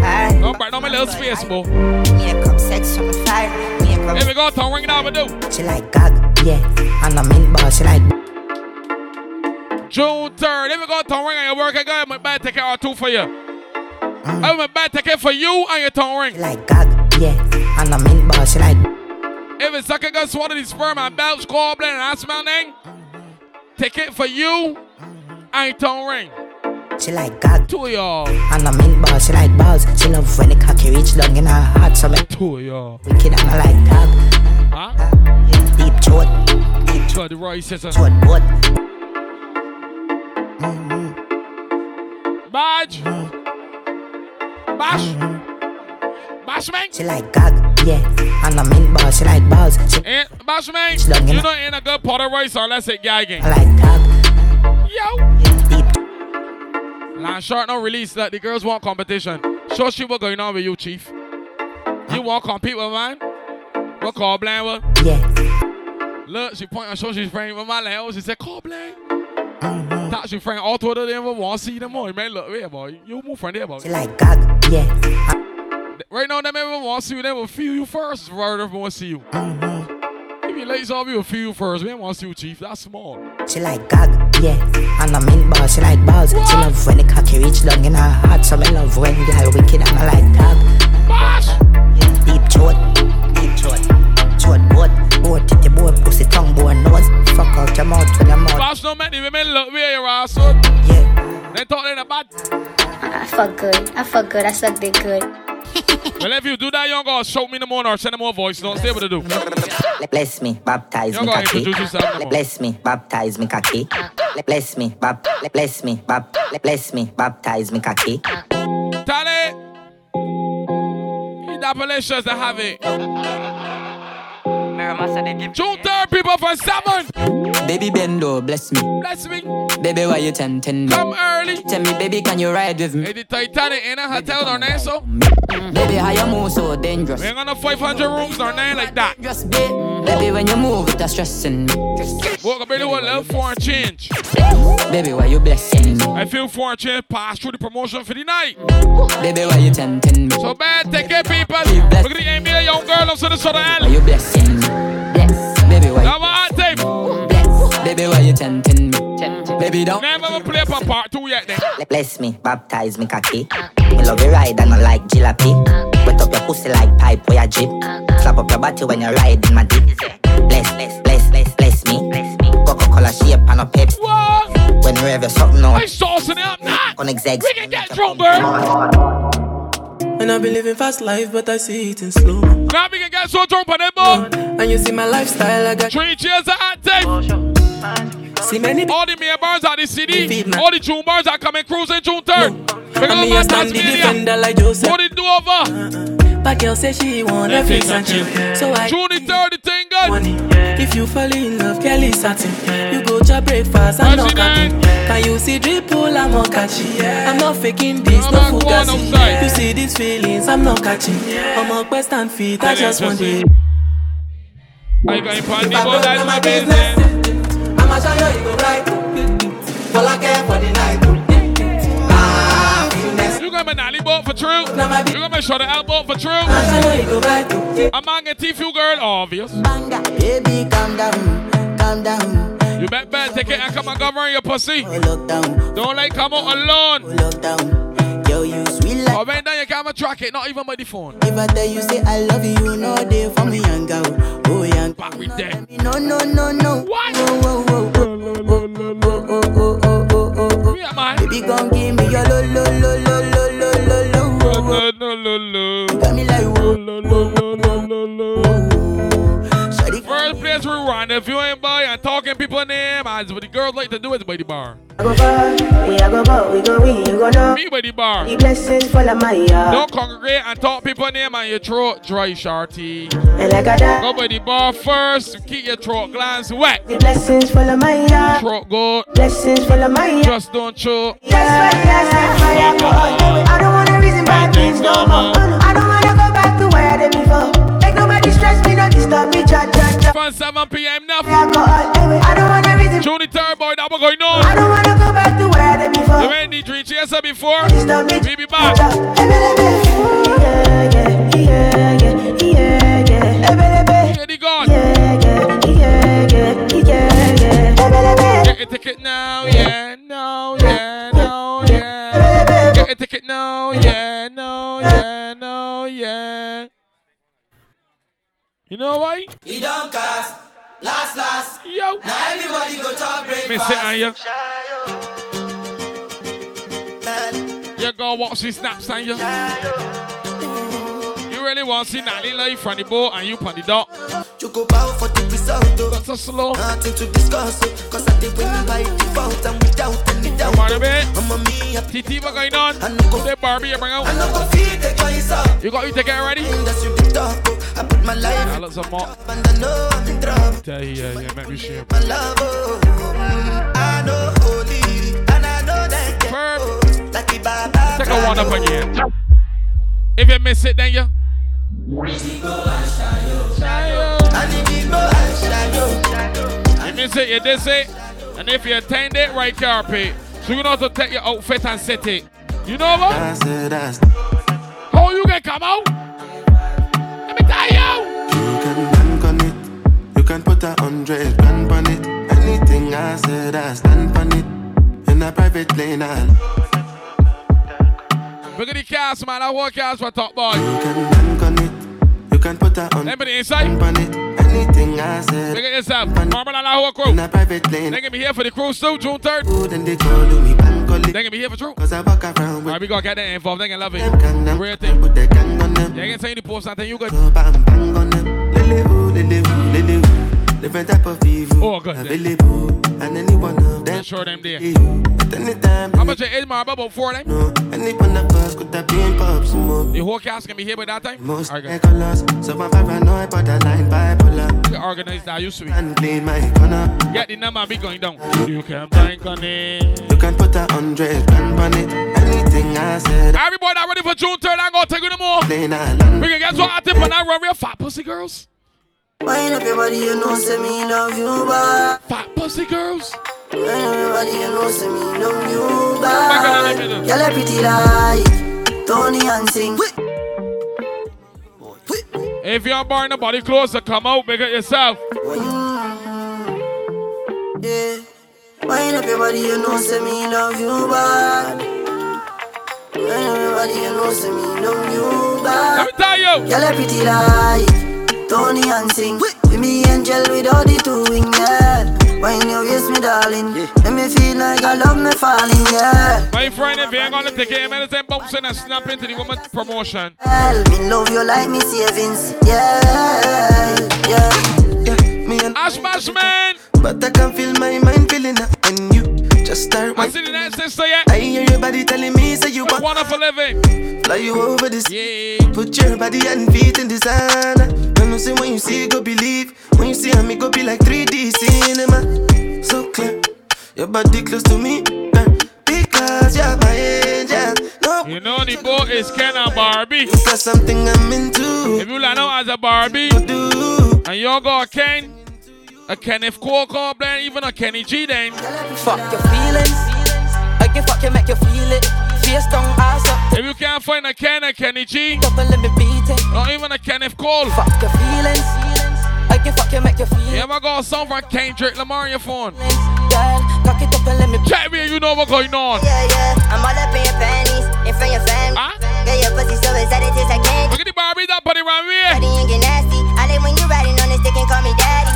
Tired. Don't my little space, boy. Makeup sex from the fire. Makeup. Here we go, tongue ring now, we do. She like gag, yeah. And I'm in bar, she like. June 3rd. Here we go, tongue ring and you work again. My bad take of two for you. Mm. I'm my bad take care for you and your tongue ring. She like gag, yeah. And I'm in bar, she like. If it's sucker gun swallow these sperm and belch, call blend, and that's my name. Take it for you and tongue ring. She like God. Two y'all. And I'm in balls, she like balls. She love when the cocky reach down in her heart. So me two y'all. Wicked and I like dog. Huh? Uh, deep throat. Deep throat, the right sister. Throat boat. Mm-hmm. Badge. Mm-hmm. Bash. Mm-hmm. Bash man. She like God, yeah. And I'm in balls, she like balls. She and Bash man, you know in a good pot of rice or let's say gagging. I like dog. Yo. Land short no release that the girls want competition. Show she what going on with you, chief. You want compete with man? What call blind with? Yeah. Look, she point and show she's friend with my land. She said, call blind. Mm-hmm. That she friend all two of them want to see them more. Man, look here, boy. You move from there, boy. She like God, yeah. Right now, them ever want to see you, they will feel you first. Rather than want to see you. Mm-hmm. If you ladies all you will feel you first. We don't want to see you, chief. That's small. She like God, yeah. And I'm in balls, she like balls. What? She love when the cocky reach down in her heart. So me love when girl wicked and I like dog. Bash! Yeah, deep throat, deep throat. Throat boat, boat titty boat, pussy tongue boat nose. Fuck out your mouth when your mouth. Bash no many women look where you are, son. Yeah. They talk in the bad. I fuck good. I fuck good. I suck dick good. Well, if you do that, young girl, show me the more or send them more voice. Don't stay able to do. Bless me, baptize me kaki. Bless me, baptize me kaki. Bless me, bap, bless me, bap, bless me, baptize me kaki. Tally, that delicious to have it. June 3rd, people for seven. Baby Bendo, bless me. Bless me. Baby, why you ten ten me? Come early. Tell me, baby, can you ride with me? Hey, the Titanic in a hotel or name so? Baby, how you move so dangerous? We ain't got no 500 rooms or name like that. Just be, baby, when you move, it's stressing me. Walk up into a little foreign change. Baby, why you blessing me? I feel foreign change pass through the promotion for the night. Baby, why you ten ten me? So bad, take care, people. Look at the NBA young girl up to the sort of Why you blessing me? Bless, baby, why Now what tape? Bless, baby, why you ten ten me? Baby, don't. Never play up a part two yet, then. Bless me, baptize me cocky. Me love you ride and I like jalopy. Uh. Wet up your pussy like pipe where you drip. Uh. Slap up your body when you ride in my deep. Bless, bless, bless, bless, bless me. Coca-Cola shape and a pep. When you have your something on. I'm saucing it up now. On execs. We can get drunk, girl. And I've been living fast life, but I see it in slow. Now we can get so drunk on that boy. And you see my lifestyle, I got three cheers at tape. See many all the mere bars at the city, all the June bars are coming cruising June 3rd. No. And me a stand the defender like Joseph. What it do over? Uh-uh. But girl say she want Netflix and chill. So I June the 3rd, the thing good. Money. If you fall in love, Kelly satin. You go to breakfast, I'm not cutting. Can you see dripple, I'm not catching. I'm not faking this, no fugazi. You see these feelings, I'm not catching. I'm a quest and feet, I just want it. I got in party, but that's my business. I'ma show you, you go right. All I care for the night. You got my nally boat for true. You got my shoulder elbow for true. I'm on a T-Fuel girl, obvious. Baby, calm down, calm down. You bet better take it and come and govern your pussy. Don't like come out alone. Look down. Yo, you sweet like. Oh man, now you can't track it, not even by the phone. If I tell you say I love you, no day for me young girl. Oh young. Back with them. No, no, no, no. What? Oh, oh, oh, oh, oh, oh, oh, oh, oh, oh, oh. Yeah, man. Baby, come give me your lo, lo, lo, lo, lo, lo, lo, lo. No, no, no, no. Got me like whoa, lo, lo, lo, lo, lo, lo. saying people name, as what the girls like to do is by the bar. I go far, we go go, we go we, you go know. Me by the bar. The blessings full of my yard. Don't congregate and talk people name and your throat dry, shorty. And like I that. Go by the bar first. Keep your throat glands wet. The blessings full of my yard. Throat good. Blessings full of my yard. Just don't choke. That's why that's why fire go on. I don't wanna reason bad things no more. I don't wanna go back to where I did before. Make nobody stress me, don't disturb me, cha cha cha. From 7 p.m. now. I don't wanna reason. The third boy, that was going on. I don't wanna go back to where I did before. You ain't need three chaser before. We be back. Here You know why? He don't cast. Last, last. Yo. Now everybody go talk breakfast. Me sit on you. You go watch the snaps on you. You really want see Natalie live from the boat and you on the dock. You go bow for the result. That's so slow. Nothing to discuss. oh. Cause I did win by default and without any doubt. Come on a bit. Mamma mia. TT, what going on? Say Barbie, you bring out. I know go feed the guys up. You got you take it ready? That's you talk. oh. I put my life Yeah, look some more. and I know I'm in trouble. You, yeah, yeah, make me share. My love, oh. Mm, I know holy. And I know that get oh, like the Baba. Take a one up again. If you miss it, then you. You miss it, you diss it. And if you attend it, right carpet. So you know how to take your outfit and set it. You know what? How you can come out? Let me tell you. You can bank on it. You can put a hundred grand on it. Anything I said, I stand on it. In a private lane, I'll Look at the cast, man. I work cast for top boy. Can put Let me the inside. on. Anything I said. Look at yourself. Marble and our crew. In a private lane. They gonna be here for the cruise too, June 3rd. Then they call me on. They gonna be here for true. Cause I walk around with Alright, we gonna get that involved. They gonna love it. gang Real thing. Put the gang on them. I can tell you the post something you good. Bang bang on them. Lily ooh, lily ooh, lily ooh. Different type of evil. Oh, good. Available. And any one of them. Sure them there. At any time. How much is? About four of them? No. Any one of us could have been pop. The whole cast gonna be here by that time? Most colors. So I'm paranoid, borderline bipolar. We organize that used to be. And clean my corner. Get the number be going down. You can bank on it. You can put a hundred grand on it. Anything I said. Everybody ready for June 3rd, I'm gonna take you no more. We can guess what I tip and I run real fat pussy girls. Wind up your body, you know, say me love you back. Fat pussy girls. Wind up your body, you know, say me love you Oh back. Girl, a pretty like Tony and sing. If you're born the body closer, come out, make it yourself. Yeah. Wind up your body, you know, say me love you bad. Wind up your body, you know, say me love you bad. Let me tell you. Girl, a pretty like Tony and sing. With me angel without the two wing, yeah. Wine your waist, me darling. Let me feel like I love me falling, yeah. My friend, if you ain't gonna take it, man, then bouncing and snap into the woman promotion. Girl, me love you like me savings, yeah, yeah. Me and Ash Bash Man. But I can feel my mind feeling up when you just start. I see the next sister yet. I hear your body telling me, say you want. For living. Fly you over this. Yeah. Put your body and feet in sun. When you see when you see, go believe. When you see me, go be like 3D cinema. So clear. Your body close to me. girl, Because you're my angel. No. You know the boy is Ken and Barbie. That's something I'm into. If you like out as a Barbie, and you got Ken, a Kenneth Cole call blend, even a Kenny G then. Fuck your feelings. I can fuck you, make you feel it. Face down, ass up. If you can't find a Ken, a Kenny G, Up and let me beat it. or even a Kenneth Cole, Fuck your feelings. I can fuck you, make you feel you it. ever got a song from Kendrick Lamar on your phone? Girl, cock it up and let me Check me, you know what's going on. Yeah, yeah, I'm all up in your panties, in front of your family. Huh? Girl, your pussy so excited, tastes like candy. Look at the Barbie that body right here. Body and get nasty. I like when you riding on this dick and call me daddy.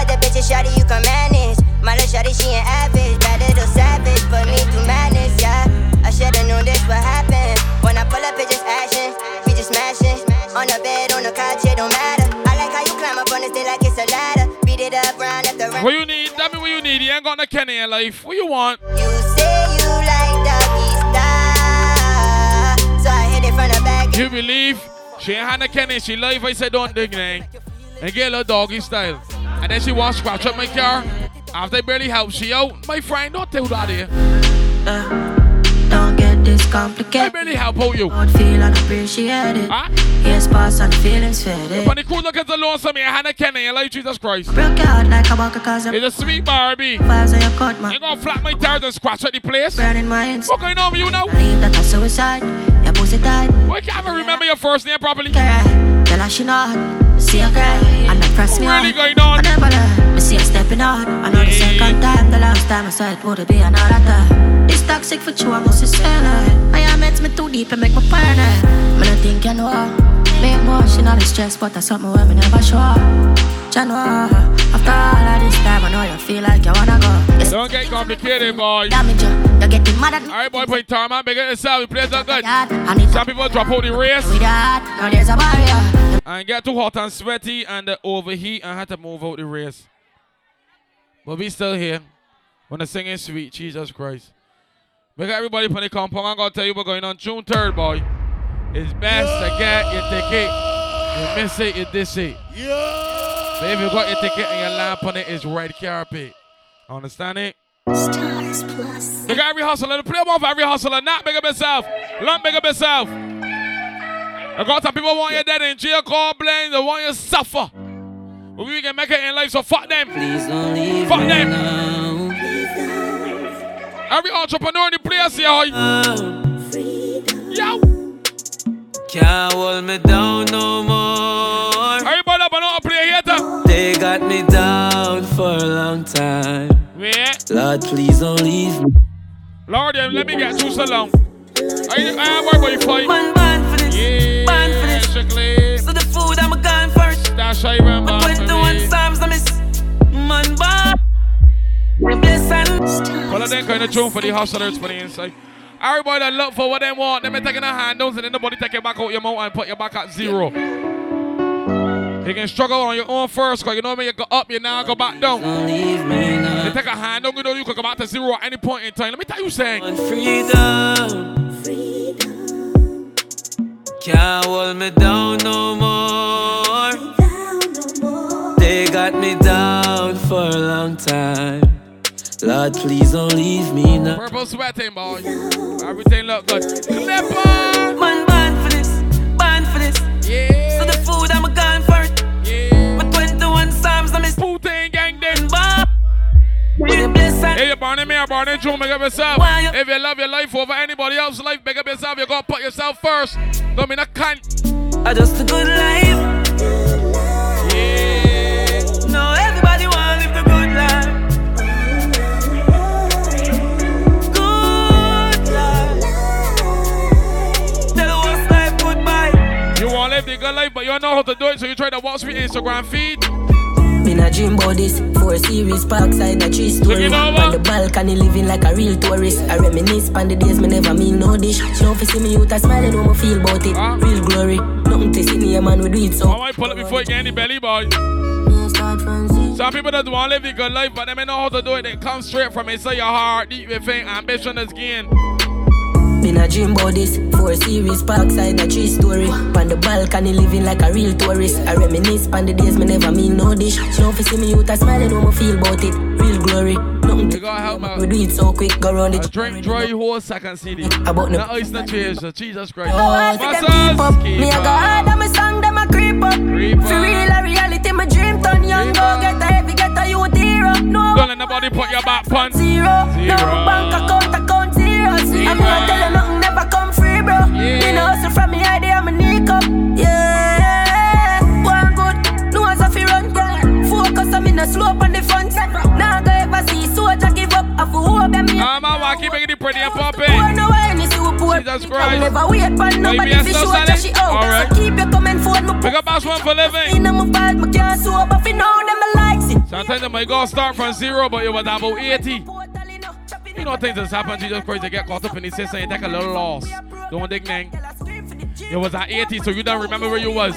Ain't like them shawty, you can manage. My little shawty, she ain't average. Bad little savage, put me through madness, yeah. I should've known this would happen. When I pull up, it's just action. We just smashing. On the bed, on the couch, it don't matter. I like how you climb up on this thing like it's a ladder. Beat it up round after round. What you need tell me what you need. You ain't got no Kenny in life. What you want? You say you like doggy style, so I hit it from the back. You believe? She ain't had no Kenny. She life. I said don't dig name. And get a little doggy style. And then she wants to scratch up my car. After I barely help she out. My friend, don't tell that uh, here. Don't get this complicated. I barely help out you. Don't feel unappreciated. Huh? Yes, pass and feelings faded. When the cool look at the Lord, some Hannah Kenny, you like Jesus Christ. Broke out like a bucket cause I'm It's a sweet Barbie. Vibes of your cut, man. You gonna flap my tires and scratch at the place? Burning minds. What going on with you now? Believe that I suicide. Your pussy tight. Why can't I remember your first name properly? Tell her she not. See her cry. Press me really on. going on? I never learn. Me see her stepping out. I know the second time. The last time I saw it would be another time. It's toxic for you. I must say that. I am it's me too deep and make me paranoid. Me don't think you know. Me emotionally stressed, but that's something where me never show. You know, after all of this time, I know you feel like you wanna go. It's Don't get complicated, boy. damage you. You're getting mad at me. Alright, boy, play time, man. Big up yourself. You play that good. Some people drop out the race. with that. Now there's a barrier. And get too hot and sweaty and uh, overheat and had to move out the race. But we still here. When the singing sweet, Jesus Christ. We got everybody from the compound. I'm gonna tell you what's going on June 3rd, boy. It's best to get your ticket. You miss it, you diss it. But if you got your ticket and your lamp on it, it's red carpet. Understand it? Stars Plus. Big up every hustler. Play one for every hustler. Not big up yourself. Lump big up yourself. I got some people want you dead in jail, call blame. They want you suffer. But we can make it in life, so fuck them. Please don't leave Fuck them. now. Every entrepreneur in the place here. hoy. Yo. Can't hold me down no more. Everybody up and out play here. They got me down for a long time. Yeah. Lord, please don't leave me. Lord, yeah, let me get through so long. I, I am worried about you fight. Ban for this. Yeah, ban for this. strictly. So the food I'm gone first. That's how you remember. I 21 times I miss. Man, ban. Bless and Well, then kind of tune for the hustlers for the inside. Everybody that look for what they want, they them taking their handles and then nobody take it back out your mouth and put you back at zero. You can struggle on your own first, cause you know when you go up, you now go back down. You take a handle, you know you can go back to zero at any point in time. Let me tell you something. freedom. Can't hold me down no more. They got me down for a long time. Lord, please don't leave me now. Purple sweating, boy. Everything look good. Clipper! Man, ban for this, ban for this. Yeah. So the food I'm gone for it. Yeah. But 21 times I miss. Putin gang them. Ban. Hey, you're born in me, you're born in June, make up yourself. You- If you love your life over anybody else's life, make up yourself. You gotta put yourself first. Don't mean a cunt. I just a good life. Yeah. No, everybody wanna live the good life. Good life. Tell the worst life goodbye. You wanna live the good life, but you don't know how to do it, so you try to watch me Instagram feed. Been a dream about this. Four series, parkside, a tree story. You On the balcony, living like a real tourist. I reminisce on the days me never mean no dish. She don't see me out, I smiling when I feel about it. Real glory. Nothing to see me, a man, we do it so. I might pull up before you get any belly, boy. Some people that want to live a good life, but they may know how to do it. They come straight from inside your heart, deep within, ambition is gain. Been a dream about this. Four series, parkside, a tree story. On the balcony, living like a real tourist. I reminisce on the days me never mean no dish. Don't see me out, I smiling when I feel about it. Real glory. Nothing You gotta help me. we do it so quick, go round A it. drink dry whole second CD. About the- Not ice, not cheers. Jesus Christ. Oh, I see keep up. Me a go hard and my song them a creep up. For real a reality, my dream turn young. Go get a heavy, get a youth hero. No Don't let nobody put your back pun. zero. No Zero. bank account, walkie, making it pretty and popping. Poor no see we. Jesus Christ. never wait for nobody I'm so show that she out. Alright. So keep your comment forward, me Pick up boss one for living. in my bad, me can't sober. Fi know them I likes it. Sometimes they might go start from zero, but you was about 80. You know things that's happened, Jesus Christ, they get caught up in the system and take a little loss. Don't dig nang. It was at 80, so you don't remember where you was.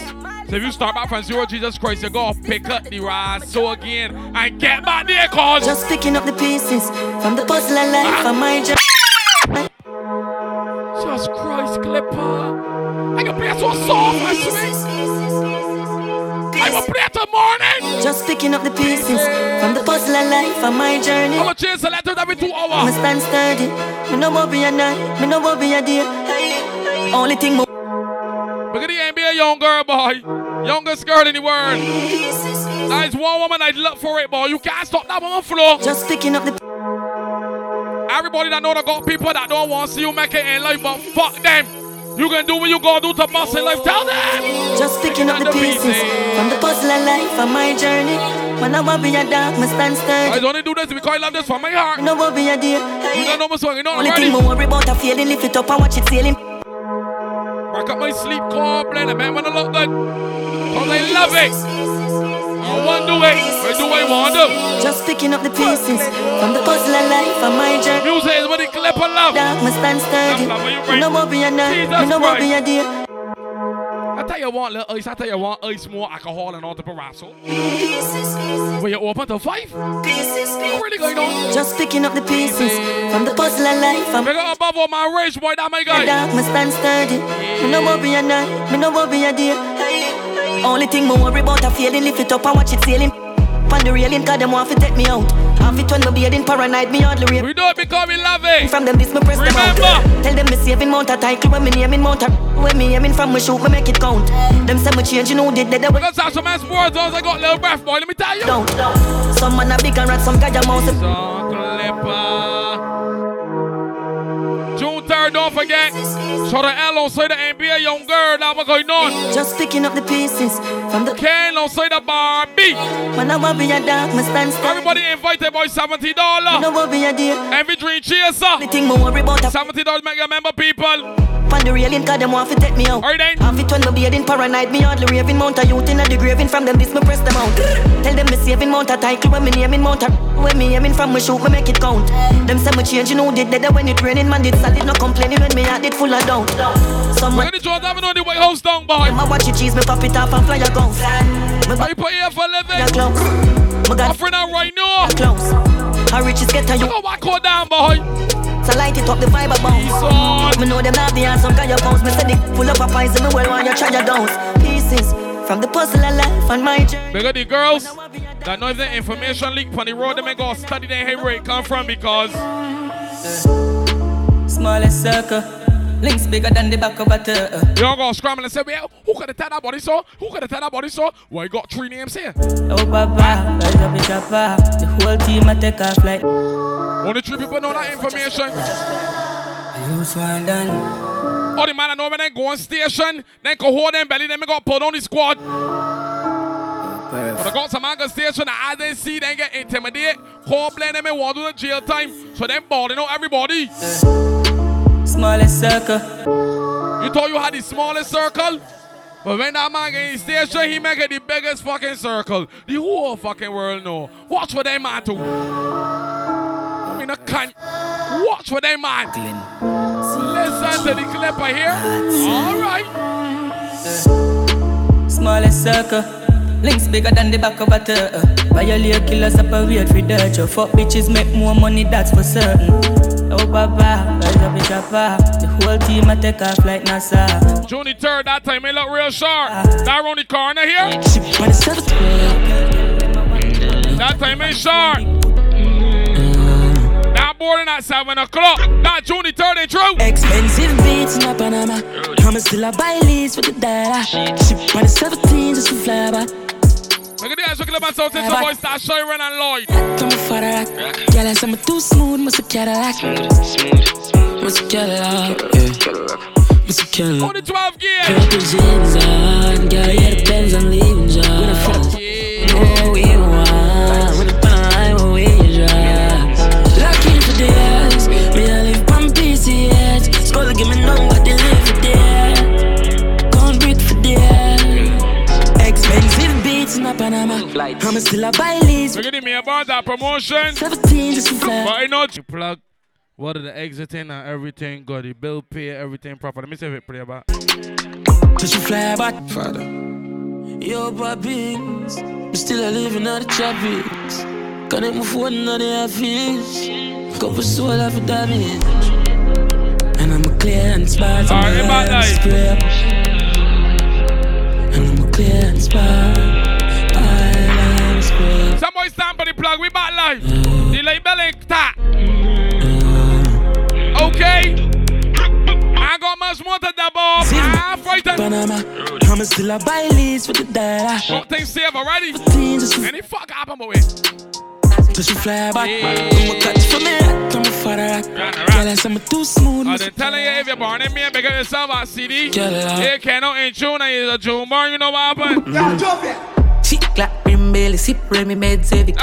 So if you start back from zero, Jesus Christ, you go pick up the rise so again and get back there, cause just picking up the pieces from the puzzle of life ah. my journey. I can play so soft, I swear. I will play till morning. Just picking up the pieces from the puzzle of life on my journey. I'm a chase the letter every two hours. Me stand sturdy. Me no worry a night. Me no worry a day. Only thing more. Look at the NBA young girl, boy. Youngest girl in the world. That is one woman I'd love for it, boy. You can't stop that woman flow. Just picking up the. Everybody that know that got people that don't want to see you make it in life, but fuck them. You can do what you gotta do to bust in life. Tell them. Just picking up the pieces, pieces from the puzzle of life on my journey. When I want be a dog, me stand sturdy. I only do this because I love this from my heart. What be a dear. You don't know my song, you know Only already. thing worry about a feeling, lift it up and watch it sailing. Back up my sleep core, blend man, when I look good. Cause I love it. I do it. I do I want to. Just picking up the pieces from the puzzle of life on my journey. Music is what the clip of love. Dark must stand sturdy. Know what be a night. Know what be a day. I tell you what, little ice. I tell you what, ice more alcohol and all the parasso. When you open to five, pieces, really going on? Just picking up the pieces from the puzzle of life. I'm up above all my race, boy, that my guy. Dark must stand sturdy. Me what be a night. Me what be a day. Only thing me worry about a feeling, lift it up and watch it sailing. On the railing, cause them want to take me out. Have it when me bathing, paranoid, me hardly real. We do it because we love it. From them, this me press Remember. them out. Tell them me saving mount a title when me naming mount a. When me aiming from me shoot, me make it count. Them say me change, you know, did they? they Because that's some man sports, those I got little breath, boy, let me tell you. Don't, don't. Some man a big and rat, some guy a mouse. Song Clipper. 3rd, don't forget. Shout out L on say the NBA young girl, now what's going on? Just picking up the pieces from the Ken on say the Barbie. When I want be a dog, me stand still. Everybody invited boy $70. You know what be a deal. Every dream chaser. The thing me worry about $70 make you remember people. On the railing, cause them want to take me out. Alright then. Have it when me bathing, paranoid, me hardly raving, mount a youth in a the graving. From them, this me press them out. Tell them me saving, mount a title when me naming, mount a. When me aiming from me shoot, me make it count. Them say me change, you know, did that when it raining, man, it's solid, no complaining when me had it full of doubt. Some the Jordan, having on the White House down, boy. I watch it cheese, me pop it off and fly a Why you put here for a living? your clothes. Me got Offering out right now. How riches get to you. Go back, down, boy. So light it up the fiber bounce. Me know them not the answer, cause your bounce. Me say they full up of poison, me well want you try your downs. Pieces from the puzzle of life and my journey. Big up the girls that know if the information leak on the road, they may go study their head where it come from because Smallest circle. Links bigger than the back of a turtle. you all go scramble and say, well, who could have tell that body so? Who could have tell that body so? Well, you got three names here. Oh, up, it's Papa. The whole team I take off like. Only three people know that information. Use one done. All the man I know when they go on station, then go hold them belly, then me got put on the squad. But I got some anchor station that I didn't see them get intimidated. Call blame them and want to the jail time. So them balling out everybody. Smallest circle. You thought you had the smallest circle? But when that man get in station, he make it the biggest fucking circle. The whole fucking world know. Watch what they man do. I mean, I can't. Watch what they man. Listen to the clipper here. All right. Smallest circle. Links bigger than the back of a turtle. Violate killers separate for dirt. Your fuck bitches make more money, that's for certain. Oh, Baba, rise up, it's Papa. The whole team I take off like NASA. June the 3rd, that time it look real sharp. Ah. That around the corner here. That time is sharp. Mm-hmm. That boarding at 7 o'clock. That June the 3rd, ain't true. Expensive beats in a Panama. I'ma still I buy leads for the dollar. Ship on the 17 just to fly by. Look at the guys looking at myself since the boy start Sharon and Lloyd. I'm a father rock. Girl, I say I'm too smooth, must a Cadillac. Must a Cadillac, yeah. Must a Cadillac. On the 12 gear. Purple jeans on, girl, yeah, the Benz I'm leaving, John. When I fuck, know what we want. When I put on line, what we drive. Lucky for the me I live on PCH. Skull give me know Panama. I'ma still a buy leads. Look at me about that promotion. 17 just to fly. But I know you plug. What are the exiting and everything got the bill pay everything proper. Let me see if it play about. Just to fly back. Father, Yo, poppins. Me still a living on the tropics. Connect my phone on the office. Couple soul off the damage. And I'm a clear and smart. Alright, in my life. And I'm a clear and smart. I spread. Some boys stand for the plug, we back live. The like belly ta. Okay. I got much more to double up. I'm frightened. Panama. I'm still a buy leads for the dollar. Short thing safe already. Any fuck happen, boy. Till she fly back. I'ma catch for me. I'm a father rock. Girl, I say I'm too smooth. I've been telling you if you're born in me and because yourself a CD, Girl, you cannot in tune and you're a June born, you know what happened? Yeah, jump it. Clap, brim belly, sip Remy meds heavy.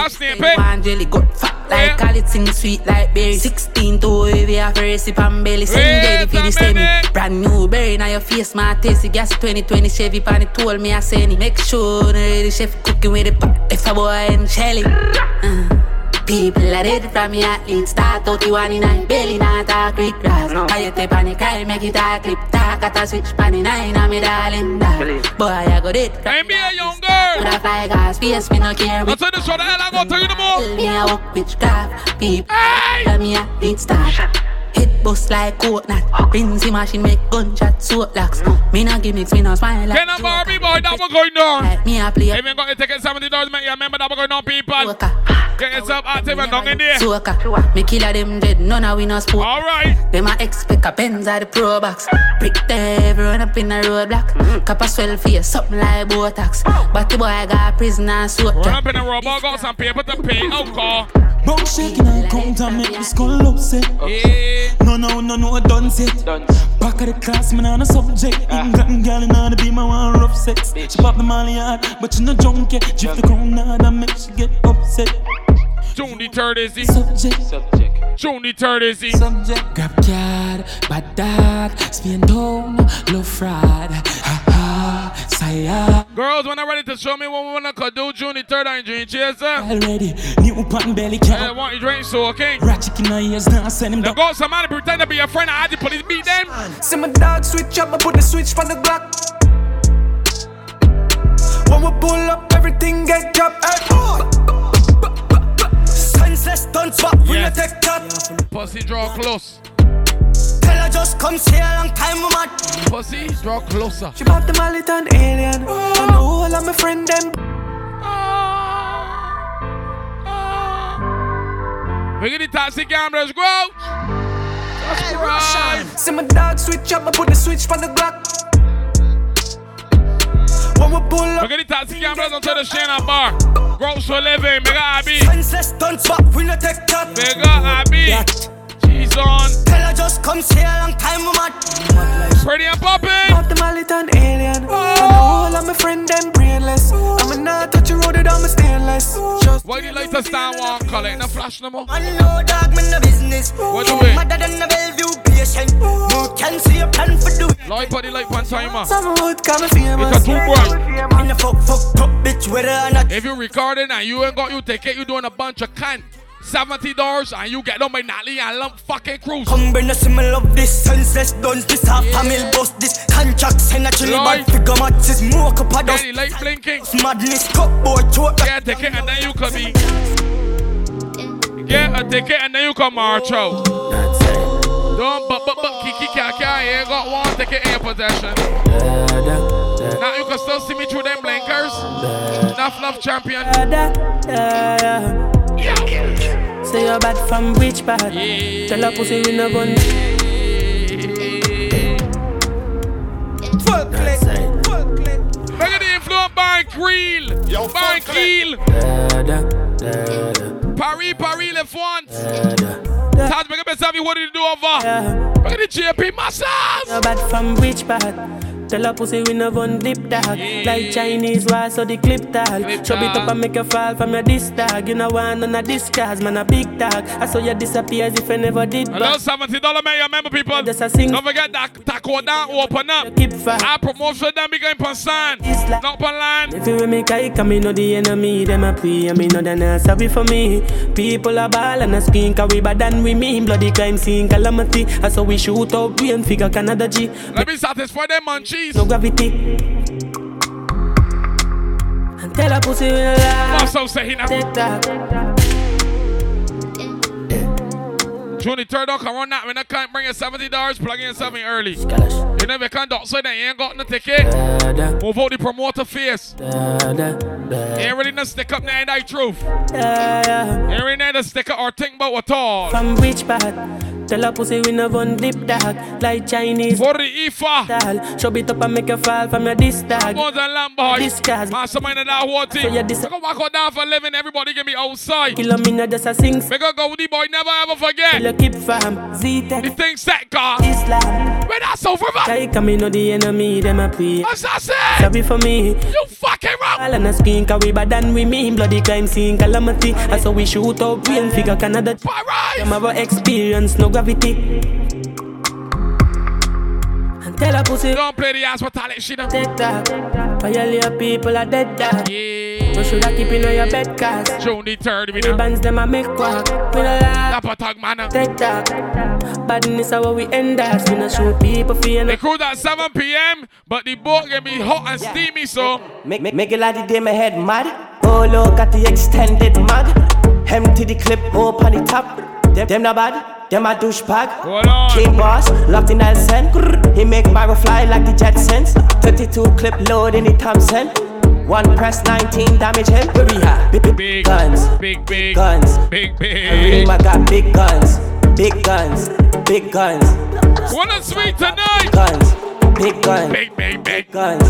One jelly got fat like call it sing sweet like berry. 16 to heavy, a first sip and belly. Send Wait ready for the semi. Brand new berry, now your face, my taste. Gas 2020 Chevy, pan it told me I send it. Make sure the chef cooking with the pot. If a boy and Shelly. Uh. People are ready from me athlete Start out the one in nine. Belly not a quick grass. I you take panic I make it a clip. Talk at a switch pan in nine I'm me darling. Dog Boy I got it. NBA young girl. Put a fly gas space me no care I'll tell you the hell I go tell you the more. Me a walk witchcraft People From me athlete start Hit bust like coconut Rinsy machine make gunshot Soap locks Me no gimmicks Me no smile like Can I Barbie boy, that was going down. Me a play If you got to take it $70, make you remember that was going on, people. Get yourself active and down in there. Soca. Me killer them dead, none of we no sport. Alright. Them a expect a Benz at the pro box. Brick there, everyone up in the roadblock. Cap a swell for you, something like Botox. But the boy got prisoner soap Run drop. up in the robot, got some paper to pay. Oh, call. Bone shaking and count and make me skull upset. Yeah. No, no, no, no, I done set. Back of the class, man, on a subject. England girl in on the beam, I want rough sex. She pop the molly hard, but she no drunk yet. Drift the crown hard and make she get upset. June the third is he. Subject. June the third is he. Subject. Grab card, bad dad, spin down, low fraud. Ha ha, saya. Girls, when I'm ready to show me what we wanna do, June the third and drink chaser. Already, new pan belly I want you drink so, okay? Rat chicken in her ears, now send him Now down. go somebody pretend to be a friend. I had the police beat them. See my dog switch up, I put the switch from the block. When we pull up, everything get dropped. Senseless stunts, but we Yes. no take that. Pussy, draw close. Her just come stay a long time, we mad. Pussy, draw closer. She pop the mallet and alien. I know all of my friend them. Oh. Look at the taxi cameras, grow. That's right. See my dog switch up, I put the switch from the Glock. When we pull up, Look at the taxi cameras onto the Shana bar. Gross for living, mega Abby. senseless stunts, but we no take that. Mega Abby. She's on. Tell her just come stay a long time, mad. Pretty and popping. Pop the mallet and alien. I know all of my friend them brainless. I'ma not touch a road without my stainless. Just Why do you like to stand one color? No flash no more. I know dog, me no business. What do we? Mother than a Bellevue patient. No can see a plan for do it. Light body light one timer. Some hood come famous. It's a two boy. In the fuck, fuck, up, bitch, whether or not. If you recording and you ain't got you take it, you doing a bunch of cunt. Seventy dollars and you get them by Natalie and lump fucking cruise. Come bring us me love this senseless guns, this half family bust this contracts and actually Right. bad figure matches, smoke up a dust. Any light blinking. Madness, cup boy, choke. Get a ticket and then you can be. Get a ticket and then you can march out. Don't but but but kiki kaka. You ain't got one ticket in your possession. Now you can still see me through them blinkers. Enough love champion. Say you're bad from which part? Tell her pussy we no gun. Fuck click. Look at the influence by Creel. Yo, by Creel. Paris, Paris, le font. Taj, make up yourself. What did you do over? Look at the JP massage. You're bad from which part? Tell her pussy we no gun dip dog. Like Chinese wall, so the clip tag. Chop it up and make you fall from your disc tag. You know one on a discard, man a big tag. I saw you disappear as if I never did. Hello, seventy dollar man. Remember, people. Just a sing. Don't forget that taco down, open up. keep fast. Our promotion them became concerned. Not on line. If you make I come, me know the enemy, them a pray, and me know they sorry for me. People are ball and a screen, cause we bad than we mean. Bloody crime scene, calamity. I saw we shoot out brain figure Canada G. Let me satisfy them munchies. No gravity. And Tell a pussy we lie. What's up, say he now? That. June the come on that. When I can't bring you seventy dollars, plug in something early. You never can not do so that you ain't got no ticket. Move out the promoter face. Ain't really no stick up now, that truth. You ain't really no stick up or think about what all. From which part? Tell a pussy we no gun dip dog Like Chinese For the IFA Show it up and make you fall from your disc dog. More than lamb boy. This cause Mastermind of that whole thing. So you dis- I go walk out down for a living Everybody get me outside. Kill me not just a sing Make a go the boy never ever forget. Kill a keep fam Z-Tech The thing set car. Islam. Where that's over man? Try come in the enemy them a pray say? Sorry for me. You fucking wrong. All on a screen cause we bad than we mean Bloody crime scene. Calamity. That's how we shoot up. We rain figure Canada. Alright Them have a experience no gravity Tell a pussy Don't play the ass metallic shit up Take that Violate people are dead dog Yeah. You shoulda keep in your bed cause June the third we know. bands them a make quack. We no lie. Dapper tag man Take that Badness how we end us. We no shoot people for you They cruise at 7 p.m. But the boat get me hot and steamy so. Make, make, make it like the day my head mad. Oh look at the extended mag Empty the clip open the top. Them, them not bad them a douchebag. King boss, locked in Nelson. He make barrel fly like the Jetsons. 32 clip load in the Thompson. One press, 19 damage him. Have big, big guns, big, big guns, big, big. Rima got big guns, big guns, big guns. Wanna sweet tonight? Guns, big guns, big, big, big guns.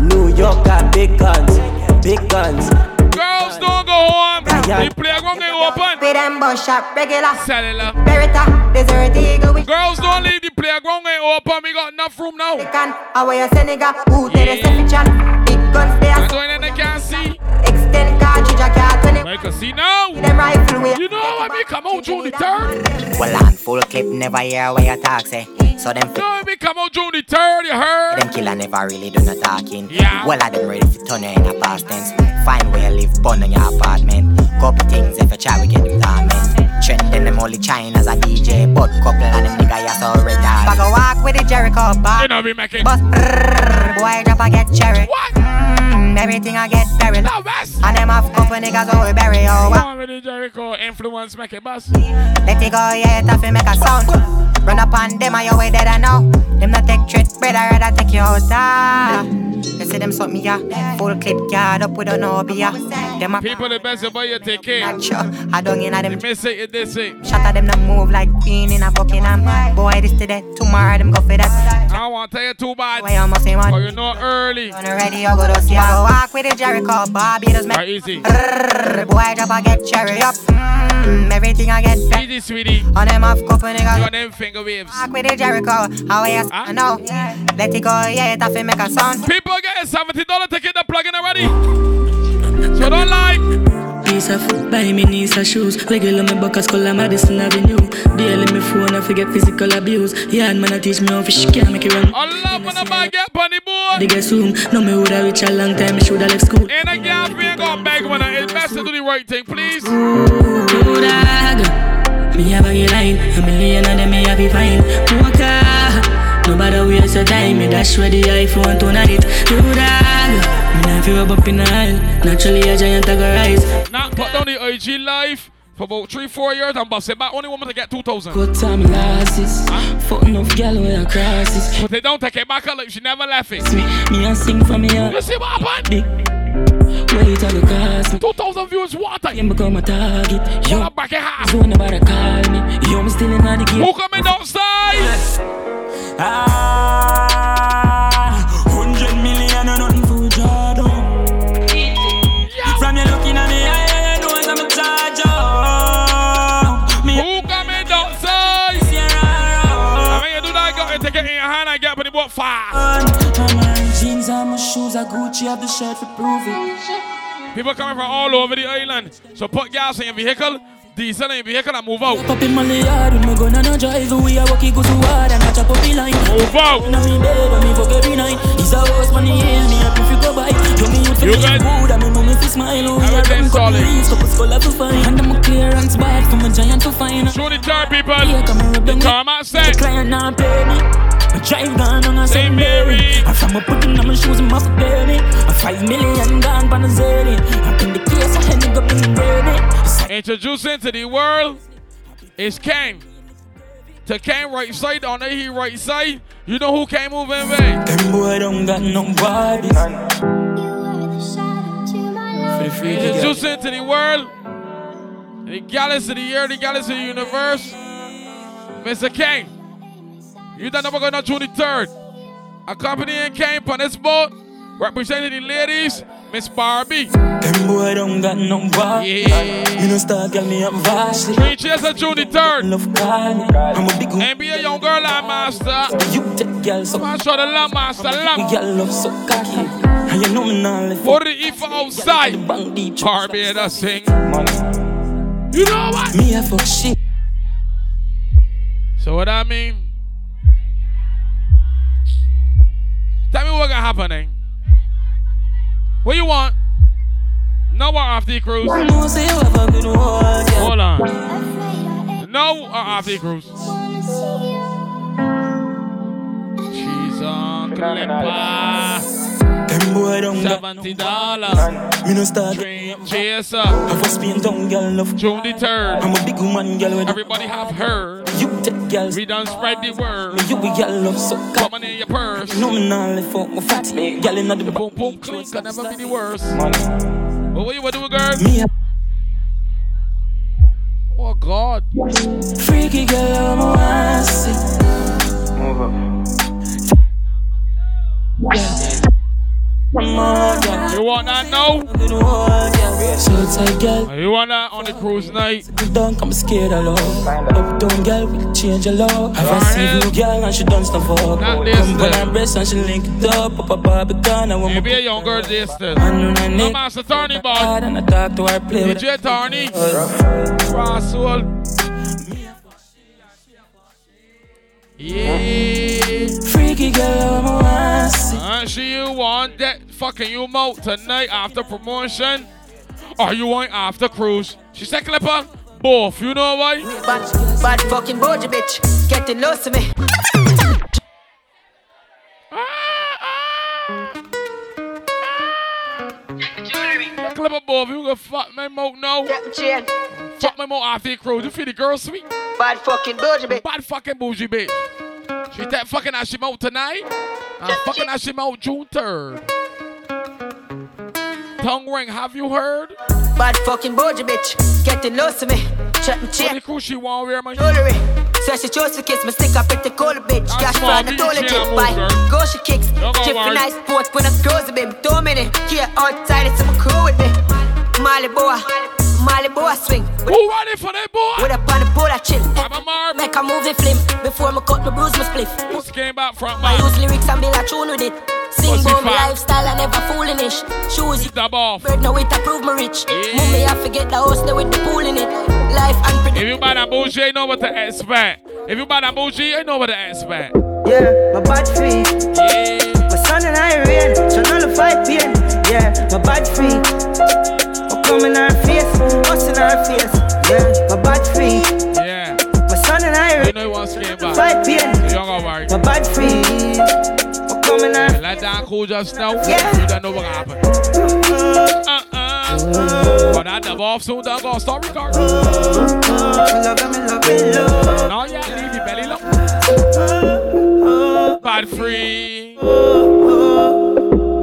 New York got big guns, big guns. Girls don't go home. The playground they open. With them bus shop regular. Cellular. Beretta, desert eagle. Girls don't leave the playground they open. We got enough room now. They can. Away a Senegal. Who tell the Sefichan? Big guns there. I don't they can't see. Extend cartridge a car 20. I can see now. Them rifle we. You know I me come out June the third. Well, on full clip, never hear what you talk say. So them No, I me come out June the third. You heard? them killer never really do no talking. Yeah. Well, I them ready to turn you in a past tense. Find where you live, burn on your apartment. Couple things if you try, we get them torment. Trending them only China as a DJ, but couple of them nigga you so retarded. Back a walk with the Jericho bar. You know we make it. Bust brrrr, boy drop I get cherry. What? Mm, everything I get buried. Now, West. And them off couple niggas oh we bury oh. Come on with the Jericho influence, make it bust. Let it go, yeah, it have make a sound. Run up on them, I way dead I know. Them not take trick, bread, I rather take your house See them me, yeah. Full clip, yard up, we don't yeah. Them a People the best about you take care. I don't in a them. You miss it, you this it. Shot at them, not move like queen in a Buckingham. Boy, this today, tomorrow, them go for that. I want to tell you too bad. Why you must say, man? But you know early. On the radio, go to see. I walk with the Jericho, Barbados, man. Right, easy. Boy, drop, I get cherry up. Mm, everything I get. Easy, sweetie. On them off couple You niggas. got them finger waves. Walk with the Jericho, how I ask? I know. Let it go, yeah, it have to make a sound. People get a seventy dollar ticket. The plug-in already. So don't lie. Piece of food, buy me knees and shoes. Regular me buckets, color Madison Avenue. Daily me phone, I forget physical abuse. Yeah, and man, I teach me how fish can't make it run. Allah when a man get on the board. They get soon. No, me woulda reach a long time. Me shoulda left school. Ain't a girl we ain't gonna beg when I invest to do the right thing, please. Ooh, dog. Me have a line, a million of them me have be fine. Walker, nobody waste your time. Me dash where the iPhone tonight. You dog. Me not feel up in the aisle. Naturally a giant I go rise. Now put down the IG live for about three, four years and bust it back. Only woman to get 2,000. Good time losses. Fuck enough gal where I crosses. But they don't take it back like she never left it. Me, me a sing for me. Uh. You see what happened? Wait till the cost me. 2,000 views water. You become a target. Yo, Yo, back it half. so nobody call me. Yo, me still in the game. Who coming outside? Ah, hundred million nothing for Jordan. From you looking at me, I, I know I'm a. Me Who coming outside? I mean, you do that, got to take it in your hand and get up in the boat fast. my jeans and my shoes are Gucci, have the shirt to prove it. People coming from all over the island. So put gas in your vehicle, diesel in your vehicle and move out. Pop in my yard with me gun and a drive. We a walk it go to hard and a chop up the line. Move out. Now me bed and me fuck every night. It's a house money hill, me happy if you go by. You me youth for You me good? good and me know me fi smile. We a Everything run couple solid. leaves, couple skull have to find. And I'm a clearance bad from a giant to find. Show the third people. Come and rub The them said. Client not pay me. I drive down on a St. Mary. I from a putting on my shoes and my baby. A five million gone on the zany. I in the case of Henny go been ready. Introducing to the world is Kane. To Kane right side, on the he right side. You know who came moving in vain? Them boy don't got nobody. Introducing to the world, the galaxy of the year, the galaxy of the universe, Mr. Kane. You don't know we're going on June the 3rd. Accompanying Kane on this boat, representing the ladies, Miss Barbie. Them boy don't got nobody. Yeah. You know start girl me up vastly. Three cheers on June the 3rd. Love call. I'm a big NBA young girl land master. You take girl so. Show the land master. We girl love so cocky. And you know me now. What the if outside? Barbados sing. You know what? Me a fuck shit. So what I mean? Tell me what gonna happening. What you want? No or after the cruise? Hold on. No or after the cruise? She's on Clipper. Them boy don't got Seventy dollars. Me no start. Dream chaser. I for Spain town girl love. June the third. I'm a big woman girl. Everybody have heard. You take girls. We done spread the word. Me you be girl love so cocky. Coming in your purse. You know me now left out my fat. Girl inna the Boom boom clink can never be the worst. But what you want to do, girl? Me a Oh God. freaky girl I'm a want. Move up. Come on, girl. You want that now? So tight, girl. You want that on the cruise night? Don't come scared of love. Uptown girl, we change your love. Have I seen you, girl and she done stuff up. Come then. her breast and she link it up. Up a Barbican, I want Maybe my a young girl this then. I know my No master Tony boy. And I talk to her, play with DJ her. Rasul. Yeah. Freaky girl, I'm a want see. And she you want that fucking you out tonight after promotion? Or you want after cruise? She said Clipper, both, you know why? Bad, bad fucking boji bitch, getting lost to me. Ah, ah. Clipper both, you gonna fuck my mouth now? Chain. Fuck my mouth after cruise. You feel the girl sweet? Bad fucking boji bitch. Bad fucking bougie bitch. She that fucking Ashimo tonight? I'm ah, fucking Ashimo June 3rd. Tongue ring, have you heard? Bad fucking boji bitch, getting lost to me. Check me the cruise she want wear, man? Jewelry. So she chose to kiss me, stick up at the cold bitch. Cash for the toilet chain Bye. Go she kicks. Chip worry. nice sports when I close baby. Two minutes. Here outside, it's some crew with me. Molly boy. Molly boy swing. Who ready for that boy? With up on the pole, I chill. I'm a. Make a movie film before me cut my bruise, my spliff. This came back from I use lyrics and build a tune with it. Sing Pussy about my lifestyle, I never foolish. Shoes you Dub off. bird, now it approve me rich. Yeah. Move me, I forget the house there with the pool in it. Life unpredictable. If you buy that bougie, you know what to expect. If you buy that bougie, you know what to expect. Yeah, my bad free. Yeah. My son and I rain, so none of fight pain. Yeah, my bad free. I come in our face, us in our face. Yeah, my bad free. Yeah. My son and I You rain, know what's came back. fight pain. So you don't go. My bad free. I in our Let that cool just now. Yeah. You don't know what happened. Uh-uh. But that dub off soon, don't go start recording. love love love. No, yeah, leave your belly low. Bad free.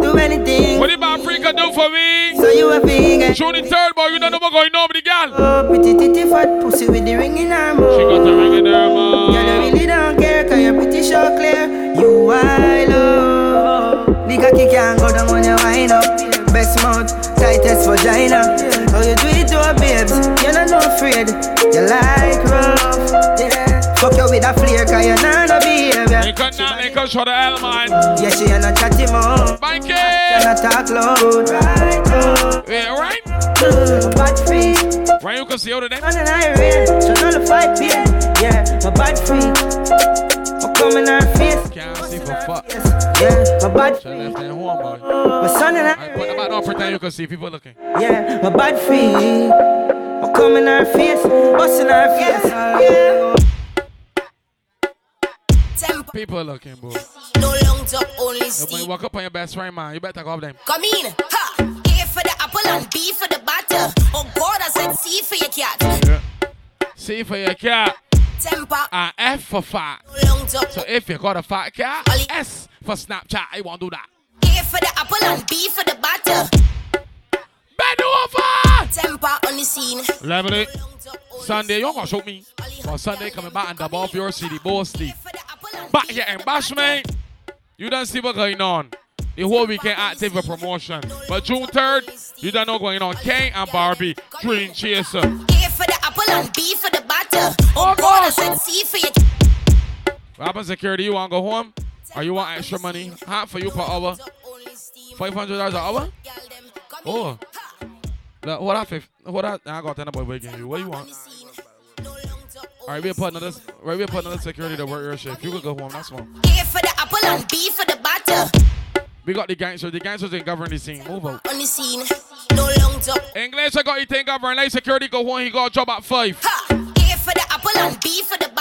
Do anything. What did bad free can do for me? So you a vegan. Show the third boy, you don't know what's going on with the girl. Oh, pretty titty fat pussy with the ring in her She got the ring in her Girl, I really don't care, cause you're pretty sure clear. You I love. The cocky can't go down when you wind up. Best mouth, tightest vagina. How you do it to a babes? You're not no afraid. You like rough. Yeah. Fuck you with a flare, cause you're not no behavior. They could not make us show the L, man. Yeah, she ain't a chatty mouth. Thank She not talk loud. Right now. Yeah, right? My bad free. Where you can see all of them. On an iron, so fight pain. Yeah, my bad free. I come in her face. Can't see for fuck. Yeah, my bad She left them home, boy. My son and I. Alright, put them down, pretend you can see people looking. Yeah, my bad free. I come in her face, bust in face. Yeah. People looking, bro. No long talk, only Yo, when you walk up on your best friend, man, you better go up them. Come in, ha. A for the apple and B for the butter. Oh God, I said C for your cat. Yeah. C for your cat. Temper. And F for fat. Long talk. So if you got a fat cat, S for Snapchat, I won't do that. A for the apple and B for the butter. Bend over! Temper on the scene. Level it. Sunday, you ain't gonna show me. But Sunday coming back and off your city, boss Back here and bash. You don't see what's going on. The whole weekend active for promotion. But June 3rd, you don't know what's going on. Kane and Barbie, Dream Chaser. A for the apple and B for the butter. Oh God, I said C for your What happens, security? You want to go home? Or you want extra money? Half for you per hour? $500 an hour? Oh. Look, what I fif- what I, I got ten boy waking you. What you want? Alright, we'll put another right, we'll put another security to work your shift. You can go home, that's one. A for the apple and B for the butter. We got the gangsters. The gangsters ain't govern the scene. Move out. On the scene. No long talk. English, I got you think govern. Like security go home, he got a job at five. A for the apple and B for the.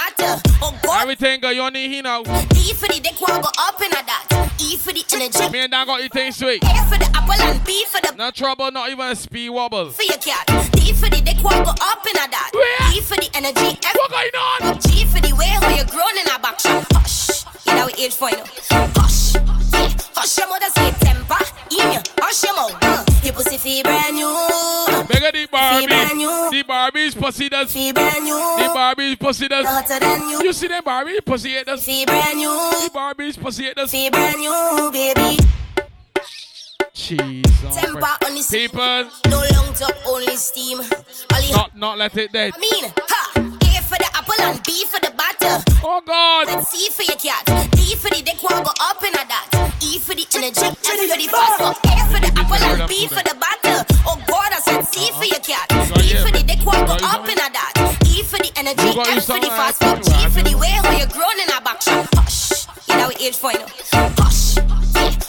Oh God. Everything go you need he know. D for the dick one go up in a that. E for the energy. Me and Dan got you think sweet. A for the apple and B for the No trouble, not even a speed wobble. for your cat. D for the dick one go up in a that. E for the energy. F what going on? G for the way how you grown in a back. Hush. You know age for you. Hush. Hush your mother say temper. In you. Hush your mouth. Uh. Your pussy feel brand new. Bigger the Barbie. The Barbie's pussy does. Feel brand new. The Barbie's pussy does. Hotter than you. You see them Barbie pussy it does. Feel brand new. The Barbie's pussy it does. Feel brand new, baby. On Temper on the. People, No long talk, only steam. Not not let it dead. I mean, apple and B for the butter. Oh God. Then C for your cat. D for the dick one go up in a that. E for the energy. F for the fast walk. A for the apple and B for the butter. Oh God, I said C for your cat. D for the dick one go up in a that. E for the energy. You you F for the something fast like walk. G for the way how you're grown in a back. Hush. You know age for you. Hush.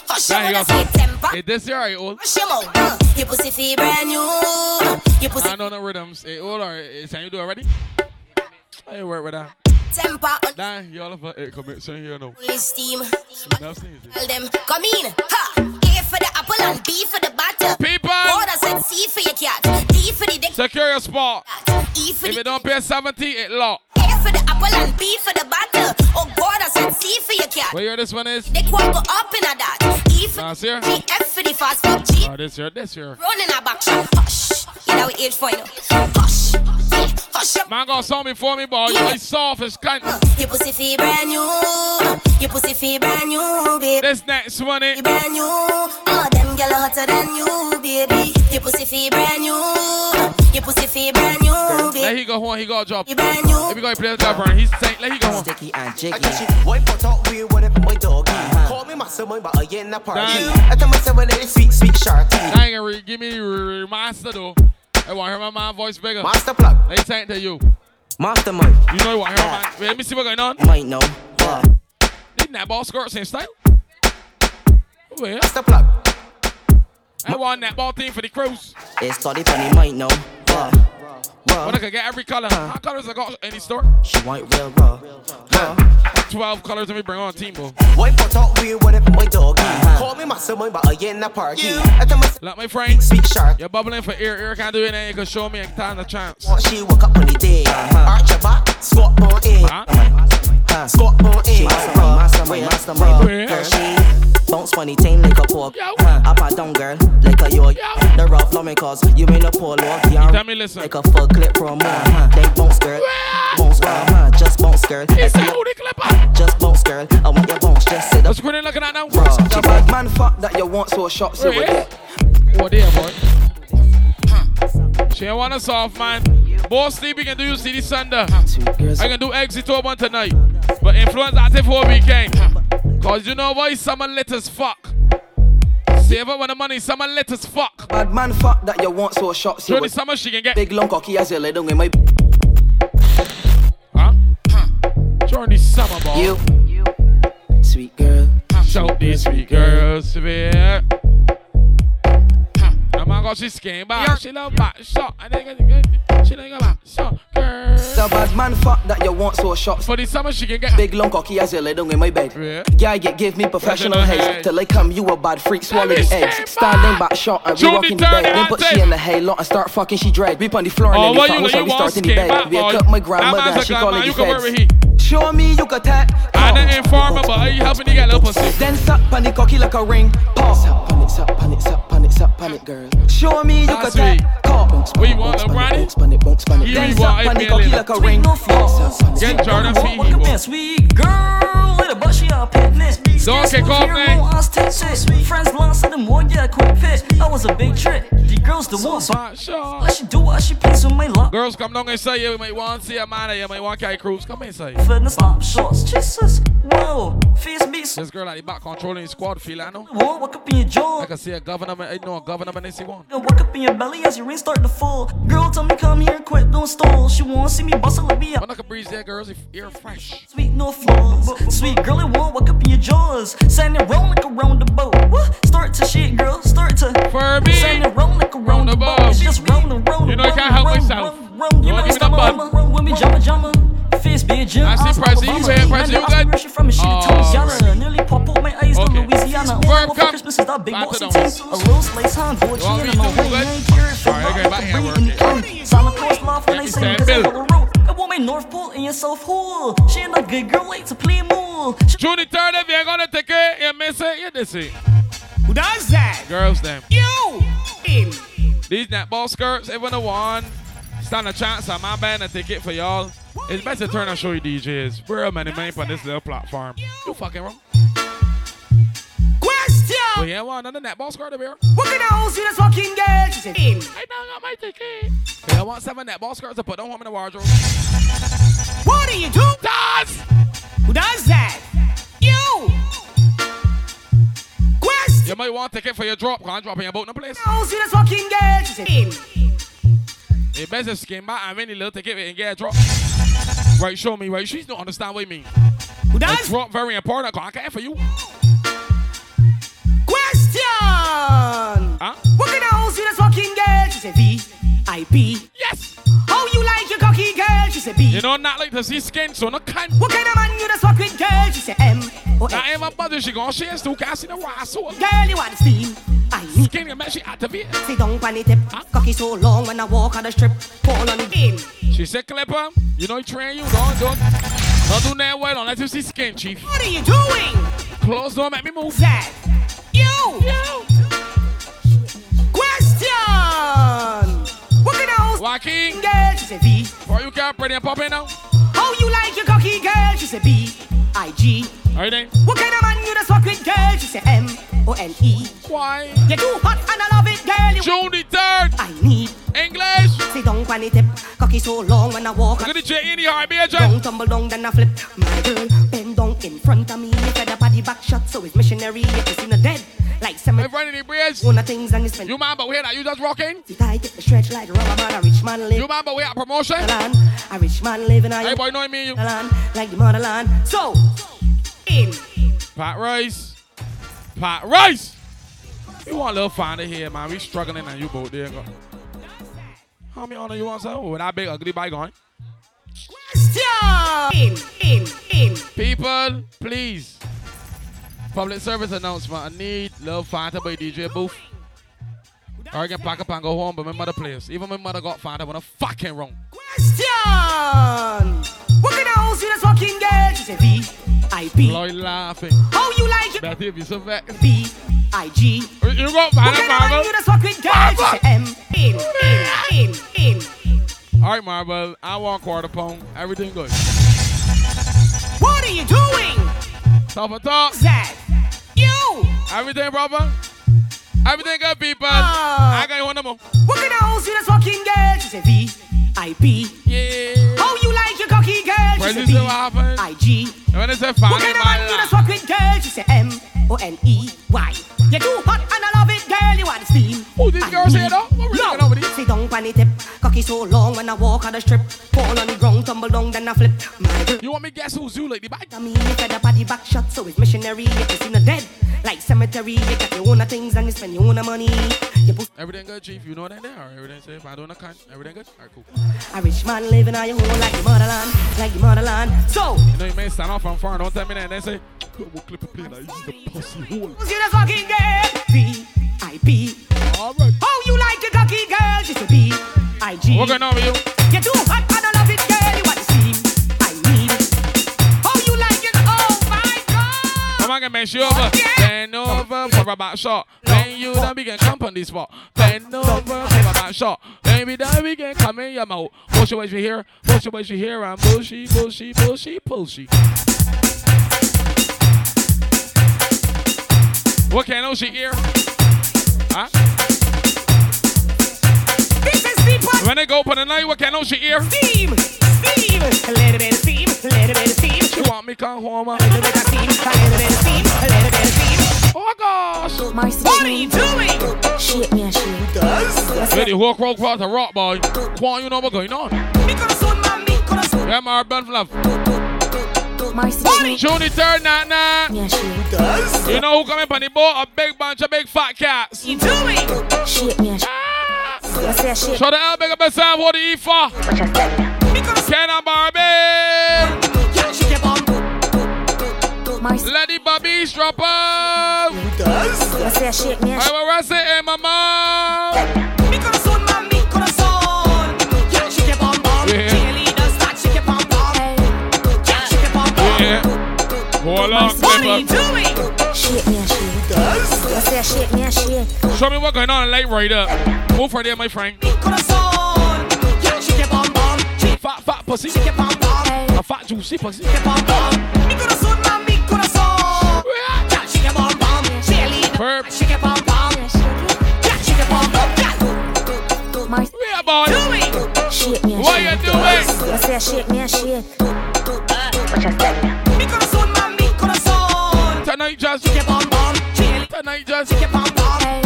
Hush. Now You you wanna got say temper. Hey, this year I old. Hush your mouth. Uh. Pussy feel brand new. Your pussy I know the rhythms. Hey, hold on. Can you do it already? Hey, work with that. temper Nah, y'all have a saying here no. only steam. Now sneeze it. Tell them, come in. Ha. A for the apple and B for the butter. People. I said C for your cat. D for the dick. Secure your spot. E for If the you don't pay 70, it lock. A for the apple and B for the butter. Oh God, I said C for your cat. Where this one is? Dick one go up in a that. E for Last year? G F for the fast food. G Oh, this year, this year. running a back shot. Hush. You know age for you. Hush. Yeah. Hush up. Man got something for me, boy. You soft as cunt. Your pussy feel brand new. Your pussy feel brand new, baby. This next one, it. brand new. All them gyal are hotter than you, baby. Your pussy feel brand new. Your pussy feel brand new, Let baby. he go home, he got a job. You brand new. If you gonna play the governor, he's saying, let he go home. Sticky and jiggy. I guess you wipe out all weird when it my doggy. Uh-huh. Call me master boy, but I ain't a party. I tell myself when it's sweet, sweet shorty. I ain't gonna re- give me the re- re- master though. I want to hear my man voice bigger. Master plug. They saying to you. Master man. You know to hear my man. Let me see what's going on. Might know. What? Didn't that ball skirt same style? Wait. Master plug. I want that ball team for the cruise. It's started funny, might know. What? When I could get every color. How colors I got any store? She want real raw. Raw. 12 colors and we bring on team, bro. Wipe out all weird when it my doggy. Call me master boy, but I ain't a party. I tell myself Like my friend, sweet short. you're bubbling for ear. Ear can't do it, and you can show me and time the chance. Want she woke up on the day. Arch your back, squat on in. Huh? Squat on in. Mastermind, mastermind, she bounce funny thing like a pork. Up and down, girl, like a yo. The rough flamencos, you mean a polo. Yeah, Tell me, listen. like a Fullklipp promo. Uh, uh-huh. They bounce, girl, bounce, girl, huh? Just bounce, girl. It's a hoodie clipper. Just bounce, girl. I want your bounce, just sit up. What's Grenade looking at now? The bad man fuck that you want so with Wait. it. Oh, there, boy. She ain't want a soft man. Steve, we can do you see this Sunday. I can do exit to one tonight. But influence active for weekend. Cause you know why someone lit as fuck. Save up on the money, someone lit as fuck. Bad man fuck that you want so shots you the summer she can get. Big long cocky as you lay down in my Huh? During the summer, ball. You Sweet girl Shout these sweet girls, severe. I'm gonna Cause she came back. She love back shot. And then she like back shot. Girl. The bad man fuck that you want so shot. For the summer she can get big long cocky as you lay down in my bed. Yeah. Yeah, get give me professional Professional haze head. till I come. You a bad freak, swallow me the skate eggs. Standing back shot and we Judy walk in the turn bed. Then put she in the halo and start fucking she dread. We on the floor and Oh, then what we you fuck like? so You we want start in the skate back, bed. Wake boy? up my That grandmother man's and she gun, call man. it You the can work with feds. he. Show me you can tap. And the informer, but how you helping to get little pussy? Then suck on the cocky like a ring. Pause. Suck on it, suck on it, suck on it, suck on it, girl. Show me you can. Call. Bounce, bounce, want, bounce, bounce, bounce, bounce, bounce. You Then suck on the million. cocky like a ring. Get Jordan up in sweet girl with a butt she all picnic. Don't kick off. Friends lost to the more yeah quick fit. That was a big trick. The girls the ones. Let she do what she please with my luck. Girls, come down and say you might want to see a man, you might want to cruise. Come inside. Fitness stop shots. Jesus. Whoa. Face beats. This girl at the back controlling the squad, feel I know. Whoa, walk up in your jaw. I can see a governor, I know a governor, and see one. Gonna walk up in your belly as your ring start to fall. Girl, tell me come here, quit, don't stall. She wanna see me bust a let me But I can breeze there, girls, if you're fresh. Sweet, no flaws. Sweet girl, it won't walk up in your jaws. Send it round like around the boat. What? Start to shit, girl. Start to. For me. Send it round like around the boat. It's just round and round. You know I can't help myself. You Don't might give me stop the my bun. mama. When we jumma jumma. Face be a gym. I see Prezi, you here, Prezi, you good? From a shit Oh, to Louisiana. Nearly pop out my eyes Okay. Louisiana. All come. Christmas is that big box of the tea. house. A real slice hand, You poetry want me and to my do way. good? I ain't curious for Alright, okay, back here. Santa Claus laugh when I me sing stand cause I Bill. follow road. I want my North Pole in your South Hole. She ain't a good girl like to play mole. June the third, if you're gonna take it, you miss it, you miss it. Who does that? Girls, them. You! In. These netball skirts, if one one, stand a chance on my band and take it for y'all. It's best to turn and show you DJs. Real many men on this little platform. You fucking wrong. Question! But yeah, one another netball skirt over here. What can I see this fucking girl? She said, in. I don't got my ticket. Yeah, I want seven netball skirts to put on home in the wardrobe. What do you do? Does! Who does that? You! Question! You might want to take it for your drop, can't drop in your boat in the place. I see this fucking girl? She said, in. You best to skin back and really little ticket and get a drop. Right, show me, right? She's don't understand what you mean. Who A does? drop very important, 'cause I can't for you. Question! Huh? What can I see this fucking girl? She said, V. I B. Yes! How you like your cocky girl? She said, B. You know, not like to see skin, so no kind. What kind of man you just fuck with girl? She said, M. Now, if my mother, she gonna share still can't see the wire. Girl, you want the steam? I need Skin, you she activate. Sit down the tip. Cocky so long when I walk on the strip. Fall on the game. She said, Clipper, you know, he train you, don't, don't. Don't do that well, don't let you see skin, chief. What are you doing? Close door, make me move. Zach. You. Question. What can I Joaquin. Girl, she said V. Or oh, you can't pretty and pop in now. How you like your cocky girl? She said B. I G. Alright then. What kind of man you just fuck with girl? She said M. O N E. Why? You too hot and I love it, girl. You June the third. I need English. Sit down on the tip. Cocky so long when I walk. Look at the J in the be a Down, tumble down, then I flip. My girl, bend down in front of me. You fed up body back shot, so it's missionary. If it's in the dead, like some friend in the bridge. one of things and you spend. You man, but we that you just rocking. Sit tight, get the stretch like rubber man. A rich man live. You man, but we at promotion. A rich man living on Hey boy, know me you. land, like the motherland. So, in. Pat Rice. Pat Rice. You want a little finder here, man. We struggling and you both there. Go. How many honor you want, sir? With that big ugly bike on. Question. In, in, in. People, please. Public service announcement. I need little Fanta by DJ Booth. Or I can pack up and go home, but my mother plays. Even my mother got Fanta when I'm fucking wrong. Question. What can I see this fucking girl? She said V. I B. Lloyd laughing. How you like it? Betty, if you so vexed. B. I G. You got What Fanta, kind of you just fuck with girl? She said M. In, in, in, in. All right, Marvel. I want quarter pound. Everything good. What are you doing? Top of top. Zach. You. Everything, brother. Everything good, people. Ah. I got you one more. What can I see this fucking girl? She said V. I B. Yeah. How you like your cocky girl? She said you what happened? I G. When it's a What family kind of man you just fuck with girl? She said M. O N E Y. You too hot and I love it, girl. You want the steam. I girls need- here, though? What we looking over? Sit down on on the tip. Cocky so long when I walk on the strip. Fall on the ground, tumble down, then I flip. My girl. You want me guess who's you, lady? Bye. I mean, you fed up at the back shot, so it's missionary. You can see no dead. Like cemetery, you got your own things and you spend your own money. You put Everything good, chief? You know that there? Everything safe? I don't account. Everything good? Alright, cool. a rich man living on your own like the motherland, like the motherland. So, You know you may stand off from far. Don't tell me that. Then say, "Yo, we'll clip a plane. I use the pussy hole. who's you the fucking girl? V-I-P. Alright. How you like the cocky girl? Just a B-I-G. What going on with you? You're too hot, I don't love it, girl. You want the steam. I need. How you like it? Oh my God. Come on, get you over. Oh, Bend over for a back shot. Bend you down, we can come on this spot. Bend over for a back shot. Baby, then we can come in your mouth. Push your waist you here, push your waist you here, and bushy, bushy, bushy, bushy. What can she hear? Huh? This is the When they go for the night, what can I she hear? Steam, steam, a little bit of steam, a little bit of steam. You want me come home? A little bit of steam, a little bit of steam, a little bit of steam. Oh gosh. Marcy What are you doing? Shake me and shake. Ready, walk, walk, walk, the rock boy. Quan, you know what's going on? Yeah, my bad love. Marcy June the third, nah, nah. Me and. You know who coming on the boat? A big bunch of big fat cats. You doing? Shake me and shake. I say the L big up yourself, what do you eat for? Ken and Barbie. Marcy. Let the babies drop out. I say shake me and I will rest it in my mouth. Hold on, What are you doing? Shake me and shake. I say shake me and shake. Show me what's going on in late right up. Move for there, my friend. Corazón. Yeah, shake your bum bum. Fat, fat pussy. Shake your bum bum. A fat juicy pussy. Shake your bum bum. Mi corazón, mami, corazón. Yeah, shake your bum bum. Cheerleader, Verb. shake your bum bum. Yeah, shake your bum bum. Yeah. Marcy. Yeah, boy. Shake me and What shake. you doing? I say shake me and shake. Mi corazón, mami, corazón. Tonight just. Shake your bum bum. Tonight just. shake your bum bum.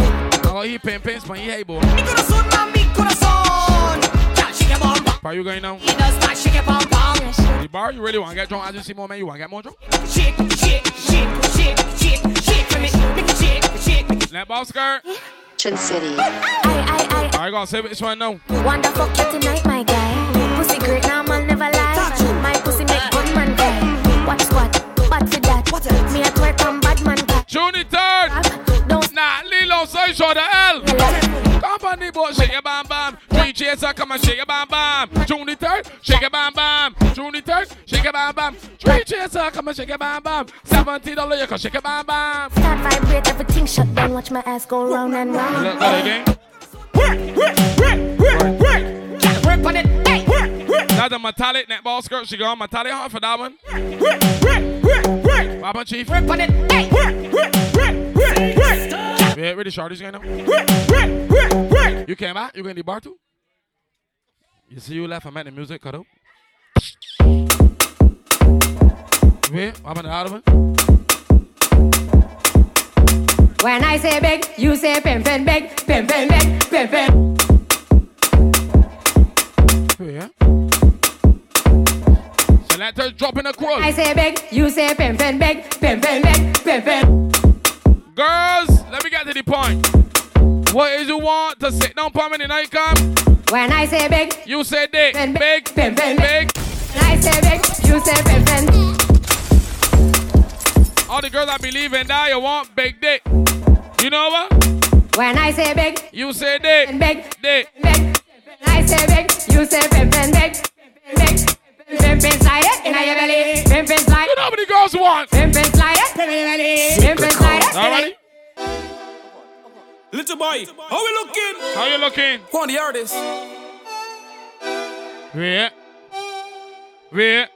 Oh, he pin pins, man. He hey, boy. Mi corazón, mami, corazón. Yeah, shake your bum bum. How you going now? Leaders, start shake your bum bum. The bar, you really want to get drunk? I just see more, man. You want to get more drunk? Shake, shake, shake, shake, shake, shake for me. Make it shake, shake, make it ball skirt. Chin City. I, I, I gotta say this one now. I. Wonder tonight, my guy. Pussy great, now man never lie. My pussy make good man cry. Watch what? Bad for that. Me a twerk on bad man cry. June third. Don't Nah, Lilo, say show the L. Come on, the boy, shake your bam bam. Three chaser, come and shake your bam bam. June third, shake your bam bam. June third, shake your bam bam. Three chaser, come and shake your bam bam. Seventy dollars, you can shake your bam bam. start vibrate, everything shut down. Watch my ass go round and round. Look good again. Get work on it. That's a metallic netball skirt. She got metallic hard for that one. Papa Chief. work on it. Hey, Yeah, really shorty's going now. You came back? You going to the bar too? You see you left, I met the music cut out. What happened to the other one? When I say big, you say pim pim big, pim pim big, pim pim. Yeah. Selector dropping a I quote. I say big, you say pim pim big, pim pim big, pim pim. Girls, let me get to the point. What is you want to sit down for me night come? When I say big, You say dick. Pim, Big, pim, pim, big. when I say big, you say pim pim. All the girls that believe in that, you want big dick. You know what? When I say big, You say dick. big, Dick. big. When I say big, you say pim pim big, big. Pim pim slide it in your belly, pim pim. You know how many girls want? Pim pim slide it, pim pim belly, pim pim slide it. All ready? Little boy, how we looking? How you looking? Go on the artist. Wait. Wait.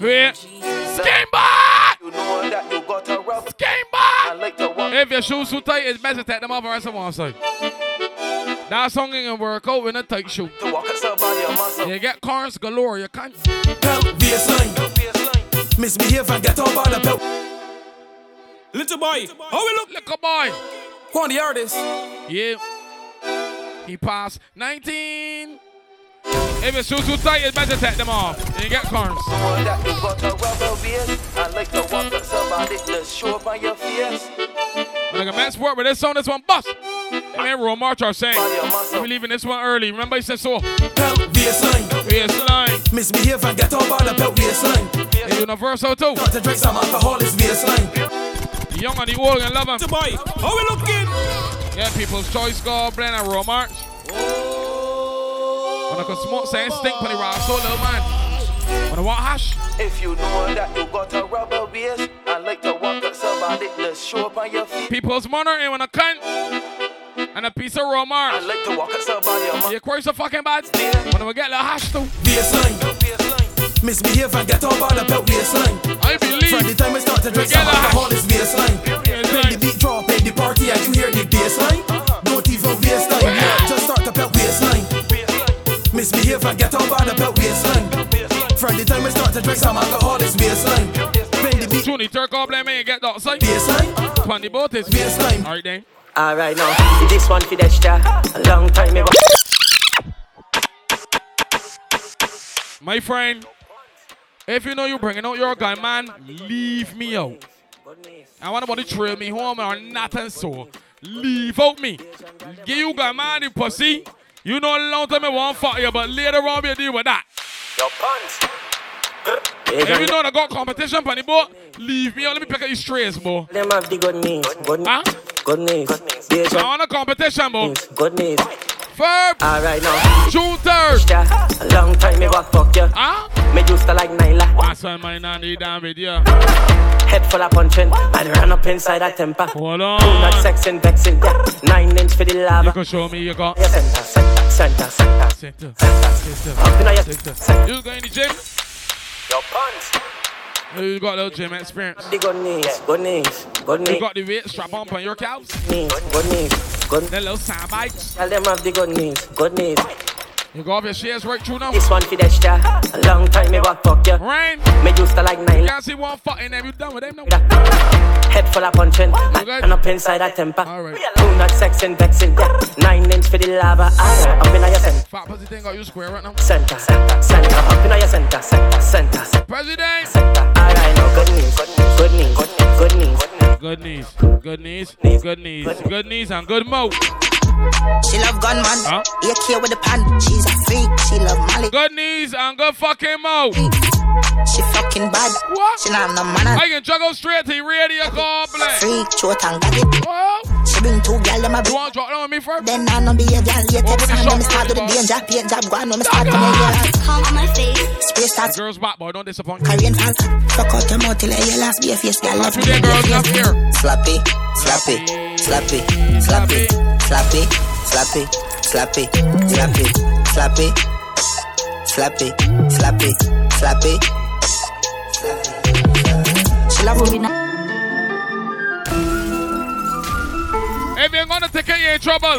Wait. Skin back! You know that you got a rough. Skin back! Like. If your shoes too tight, it's best to take them off and rest them on side. That song ain't gonna work out with a tight shoe. To walk up on muscle. You get cars galore, you can't. Belt baseline. Misbehave and get over the belt. Little boy, how we look? Little boy. Go on the artist. Yeah. He passed 19. If it's too too tight, it's better take them off. You get corns. Someone that you got a waist. I like to walk up somebody, let's show up on your face. Like a man sport, but this song, this one bust. And then Roll March are saying, we leaving this one early. Remember he said so. Pelt baseline. Baseline. Misbehave and get up on the pelt baseline. Hey, Universal too. Got to drink some alcohol, it's baseline. The young and the old and love him. The boy, how we looking? Yeah, people's choice God, blend and Roll March. When I can smoke, say stink when the rock, so little man. When I want hash. If you know that you got a rubber waist, I like to walk up somebody, let's show up on your feet. People's money and when I can. And a piece of raw march. I like to walk up somebody, I'm You quite so fucking bad. When we get the hash too. Baseline. Misbehave and get up on the pelt baseline. I believe. From the time we start to drink some alcohol, it's baseline. When the beat drop in the party and you hear the baseline, don't even waste time. Yeah, just start the pelt baseline. Misbehave and get up on the pelt baseline. From the time we start to drink some alcohol, it's baseline. When the beat Tony Turk up, let me get that side. baseline, Twenty the boat is. Baseline. Alright then. Alright now, this one for Dexter. A long time ago. My friend, if you know you're bringing out your guy, man, leave me out. I want nobody trail me home or nothing so. Leave out me. Give you guy, man, the pussy. You know a long time I won't fuck you, but later on we deal with that. Your pants. If you know I got competition on the boat, leave me out. Let me pick up your strays, boy. Them have the good knees. Good knees. Good knees. Good I want a competition, boy. Good knees. Ferb. Alright now. June 3rd. A long time me ago, fuck you. Huh? Me used to like Nyla. That's why my nanny damn it, yeah. Head full of punching. I ran up inside that temper. Hold on. Do not sexing, vexing. Yeah. Nine inch for the lava. You can show me you got. Yeah, center, center, center, center. Center. Center. Up in your center. You going to the gym? Your pants. You got a little gym experience. Good knees. Good knees. Good You knees. got the weight strap on on your calves? Knees. Good knees. Good The little sand bikes. Tell them have the good knees. Good knees. You got off your shares right through now? This one for Dexter. A long time ago, fuck you. Rain. Me used to like You Nyla. can't see one fuck in them. You done with them now? Head full of punching. Ran up inside that temper. Do not sexing, vexing. Yeah. Nine inch for the lava. Ah, Up in your center. Fat pussy thing got you square right now. Center, center, center. Up in your center, center, center. center. President. Alright, now good knees. Good knees. Good knees. Good knees. Good knees. Good knees. Good knees and good mouth. She love gunman. Huh? AK with the pan. She's a freak. She love Molly. Good knees and good fucking mouth. She fucking bad. What? She not no man. I can juggle straight to radio complex. Freak, short and got it. She bring two girl them a You want to drop down on me first? Then I no behavior later. Open the Time shop when me start to the first, danger. Paint job go on when me start to make Come on my face. Spray starts Girls back, boy. Don't disappoint. Korean fall. Fuck out your mouth till I hear last be a face. Girl love me. Today, be a girls, face. up here. Slappy, slappy, slappy, slappy, slappy, slappy, slappy, slappy, slappy, slappy, slappy, slappy. She love me now. If you're gonna take it, you're in trouble.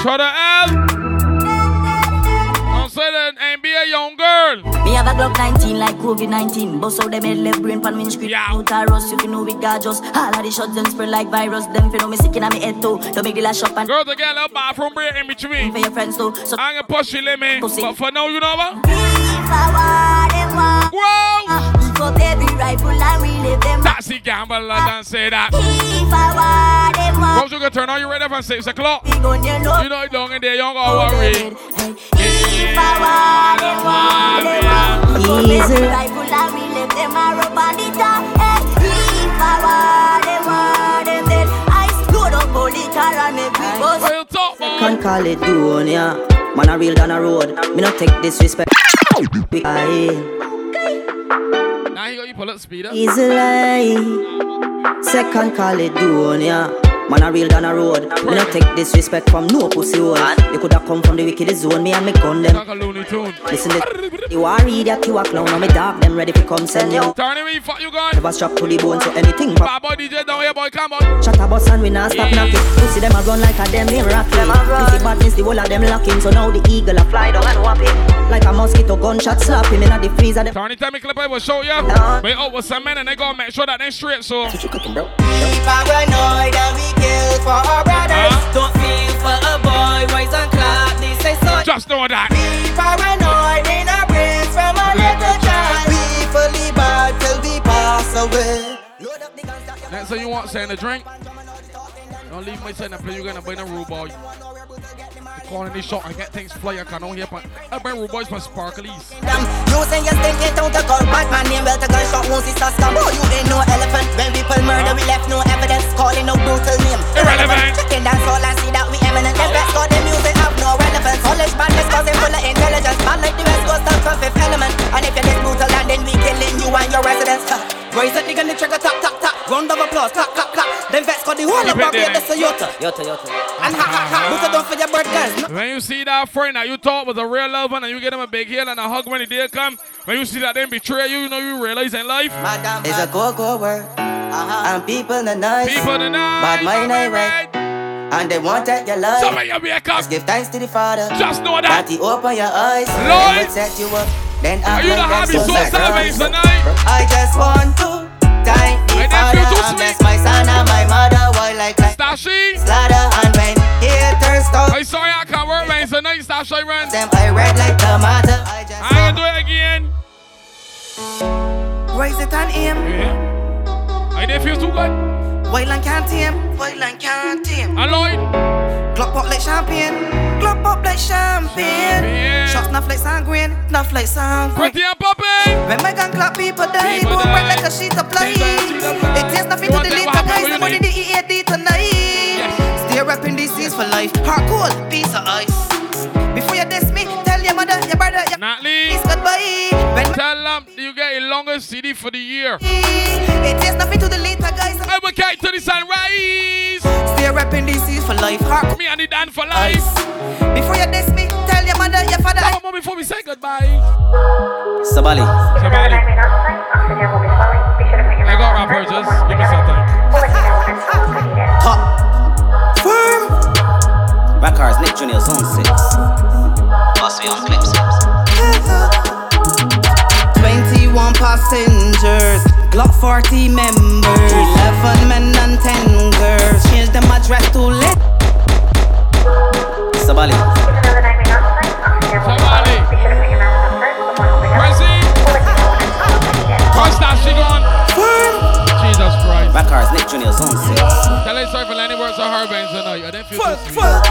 Shout out L. Don't say that ain't be a young girl. Me have a Glock 19 like COVID-19. Bust out them head left brain pan windscreen. Yeah. Out a rust, you can know we gorgeous. All of the shots them spread like virus. Them know me sick in me head too. Don't make the last shot and Girls, they get a little bathroom break in between. for your friends too. So I ain't gonna push you, let me. But for now, you know what? if I want, Whoa! Uh, but baby, rifle and relive them. That's the gamble. Don't say that. If I want them one. You can turn on your radio from 6 o'clock. You know it long and there, you don't gotta worry. If I want them one. Easy. Rifle and relive them, I rub on the top. If I want them want them. Then I explode on one. Well, talk, man. Can't call it doing, yeah. Man, I real down the road. Me not take disrespect. I now you got you pull up speed up. Easily. Second call it yeah. Man, a real down a road. Me not take disrespect from no pussy hole. They coulda come from the wicked zone. Me and me gun them. Like a Looney Tune. Listen, the, you are idiot, you a clown. And me dog them ready to come send you. Turn it, fuck you gone. Never strap to the bone, so anything. Bad boy DJ down here, boy, come on. Shut up, boss, and we not stop knocking. Pussy them a run like a them in rocky. Pussy badness, the whole of them locking. So now the eagle a fly down and whop it. Like a mosquito gunshot slap him in the freezer. Them Turn it, time me clip I will show you. Uh-huh. Wait oh, out with some men and they gonna make sure that they straight, so. bro. Paranoid and we kill for her brothers. Huh? Don't feel for a boy, wise and clock. They say so. Just know that. Be paranoid in a brains from a little child. Be fully bad till we pass away. Next thing you want, saying a drink. Don't leave me saying a play. You're gonna buy a rule boy. Calling this shot and get things fly. I can't hear, but I rude boys for sparklies. You say you're thinking out the call, but my name well to gunshot wounds is a scam. Oh, you ain't no elephant. When people murder, we left no evidence. Calling no brutal name. Irrelevant. Checking dance all and see that we eminent. The best got the music have no relevance. College badness cause they full of intelligence. Man like the West Coast from fifth element. And if you're this brutal, and then we killing you and your residents. Raise it, nigga, the trigger, tap, tap. Round of applause, clap, clap, clap. Then Vex got the whole of Keep it there, Barbados, so yota. Yota, yota. And ha, ha, ha. Ah. Buka don't for your bird girls. When you see that friend that you thought was a real lover and you get him a big heel and a hug when he did come, when you see that them betray you, you know you realize in life. It's a go-go word. Uh-huh. And people the nice. People the nice. Bad mind ain't right. And they want that your life. Some of you make up. Just give thanks to the Father. Just know that. That he open your eyes. Lord. And set you up. Then Are act you the like hobby them so suicide tonight? I just want to thank the Father bless my son and my mother while I can Stashy. slaughter and when haters stop. I'm sorry I can't work, man. So nice, Stashy, run. Them I red like tomato. I just I gonna do it again. raise it and aim. Yeah. I didn't feel too good. While I can't tame. While I can't tame. And Lloyd. Glock pop like champagne. Glock pop like champagne. Shots snuff like sanguine. Snuff like sanguine. Pretty and popping. When my gun clap, people die. People Boom, die. like a sheet of ply. It tastes nothing to want the that little what happened guys. you Somebody the EAD tonight. Stay rapping DCs for life. Hard cool, piece of ice. Before you diss me, tell your mother, your brother, your Natalie. It's goodbye. When Tell them you get a longest CD for the year. it tastes nothing to the little guys. Advocate to the sunrise. Stay rapping DCs for life. Hard Me and the Dan for life. Before you diss me, tell your mother, your father. Come on, before we say goodbye. Sabali. Somebody. I got rappers, just give me some time. Records, Nick Junior, Zone 6. Boss me on clips. 21 passengers, Glock 40 members, 11 men and 10 girls. Change them address to let. Sabali. Somebody. Jesus Christ. Records, Nick Junior, Zone 6. Tell her sorry for any words of her veins tonight. I didn't feel too sweet.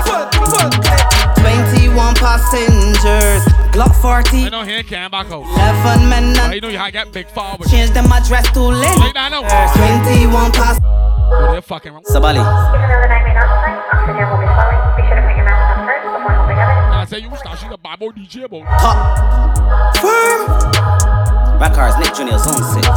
21 passengers, Glock 40, I know here can't back out. 11 men But and you know you had to get big forward. change them address to let. Take that out. 21 pass. Oh, they're fucking wrong. Sabali. I say you start she's a bad boy DJ boy. Records, Nick Junior, Zone 6.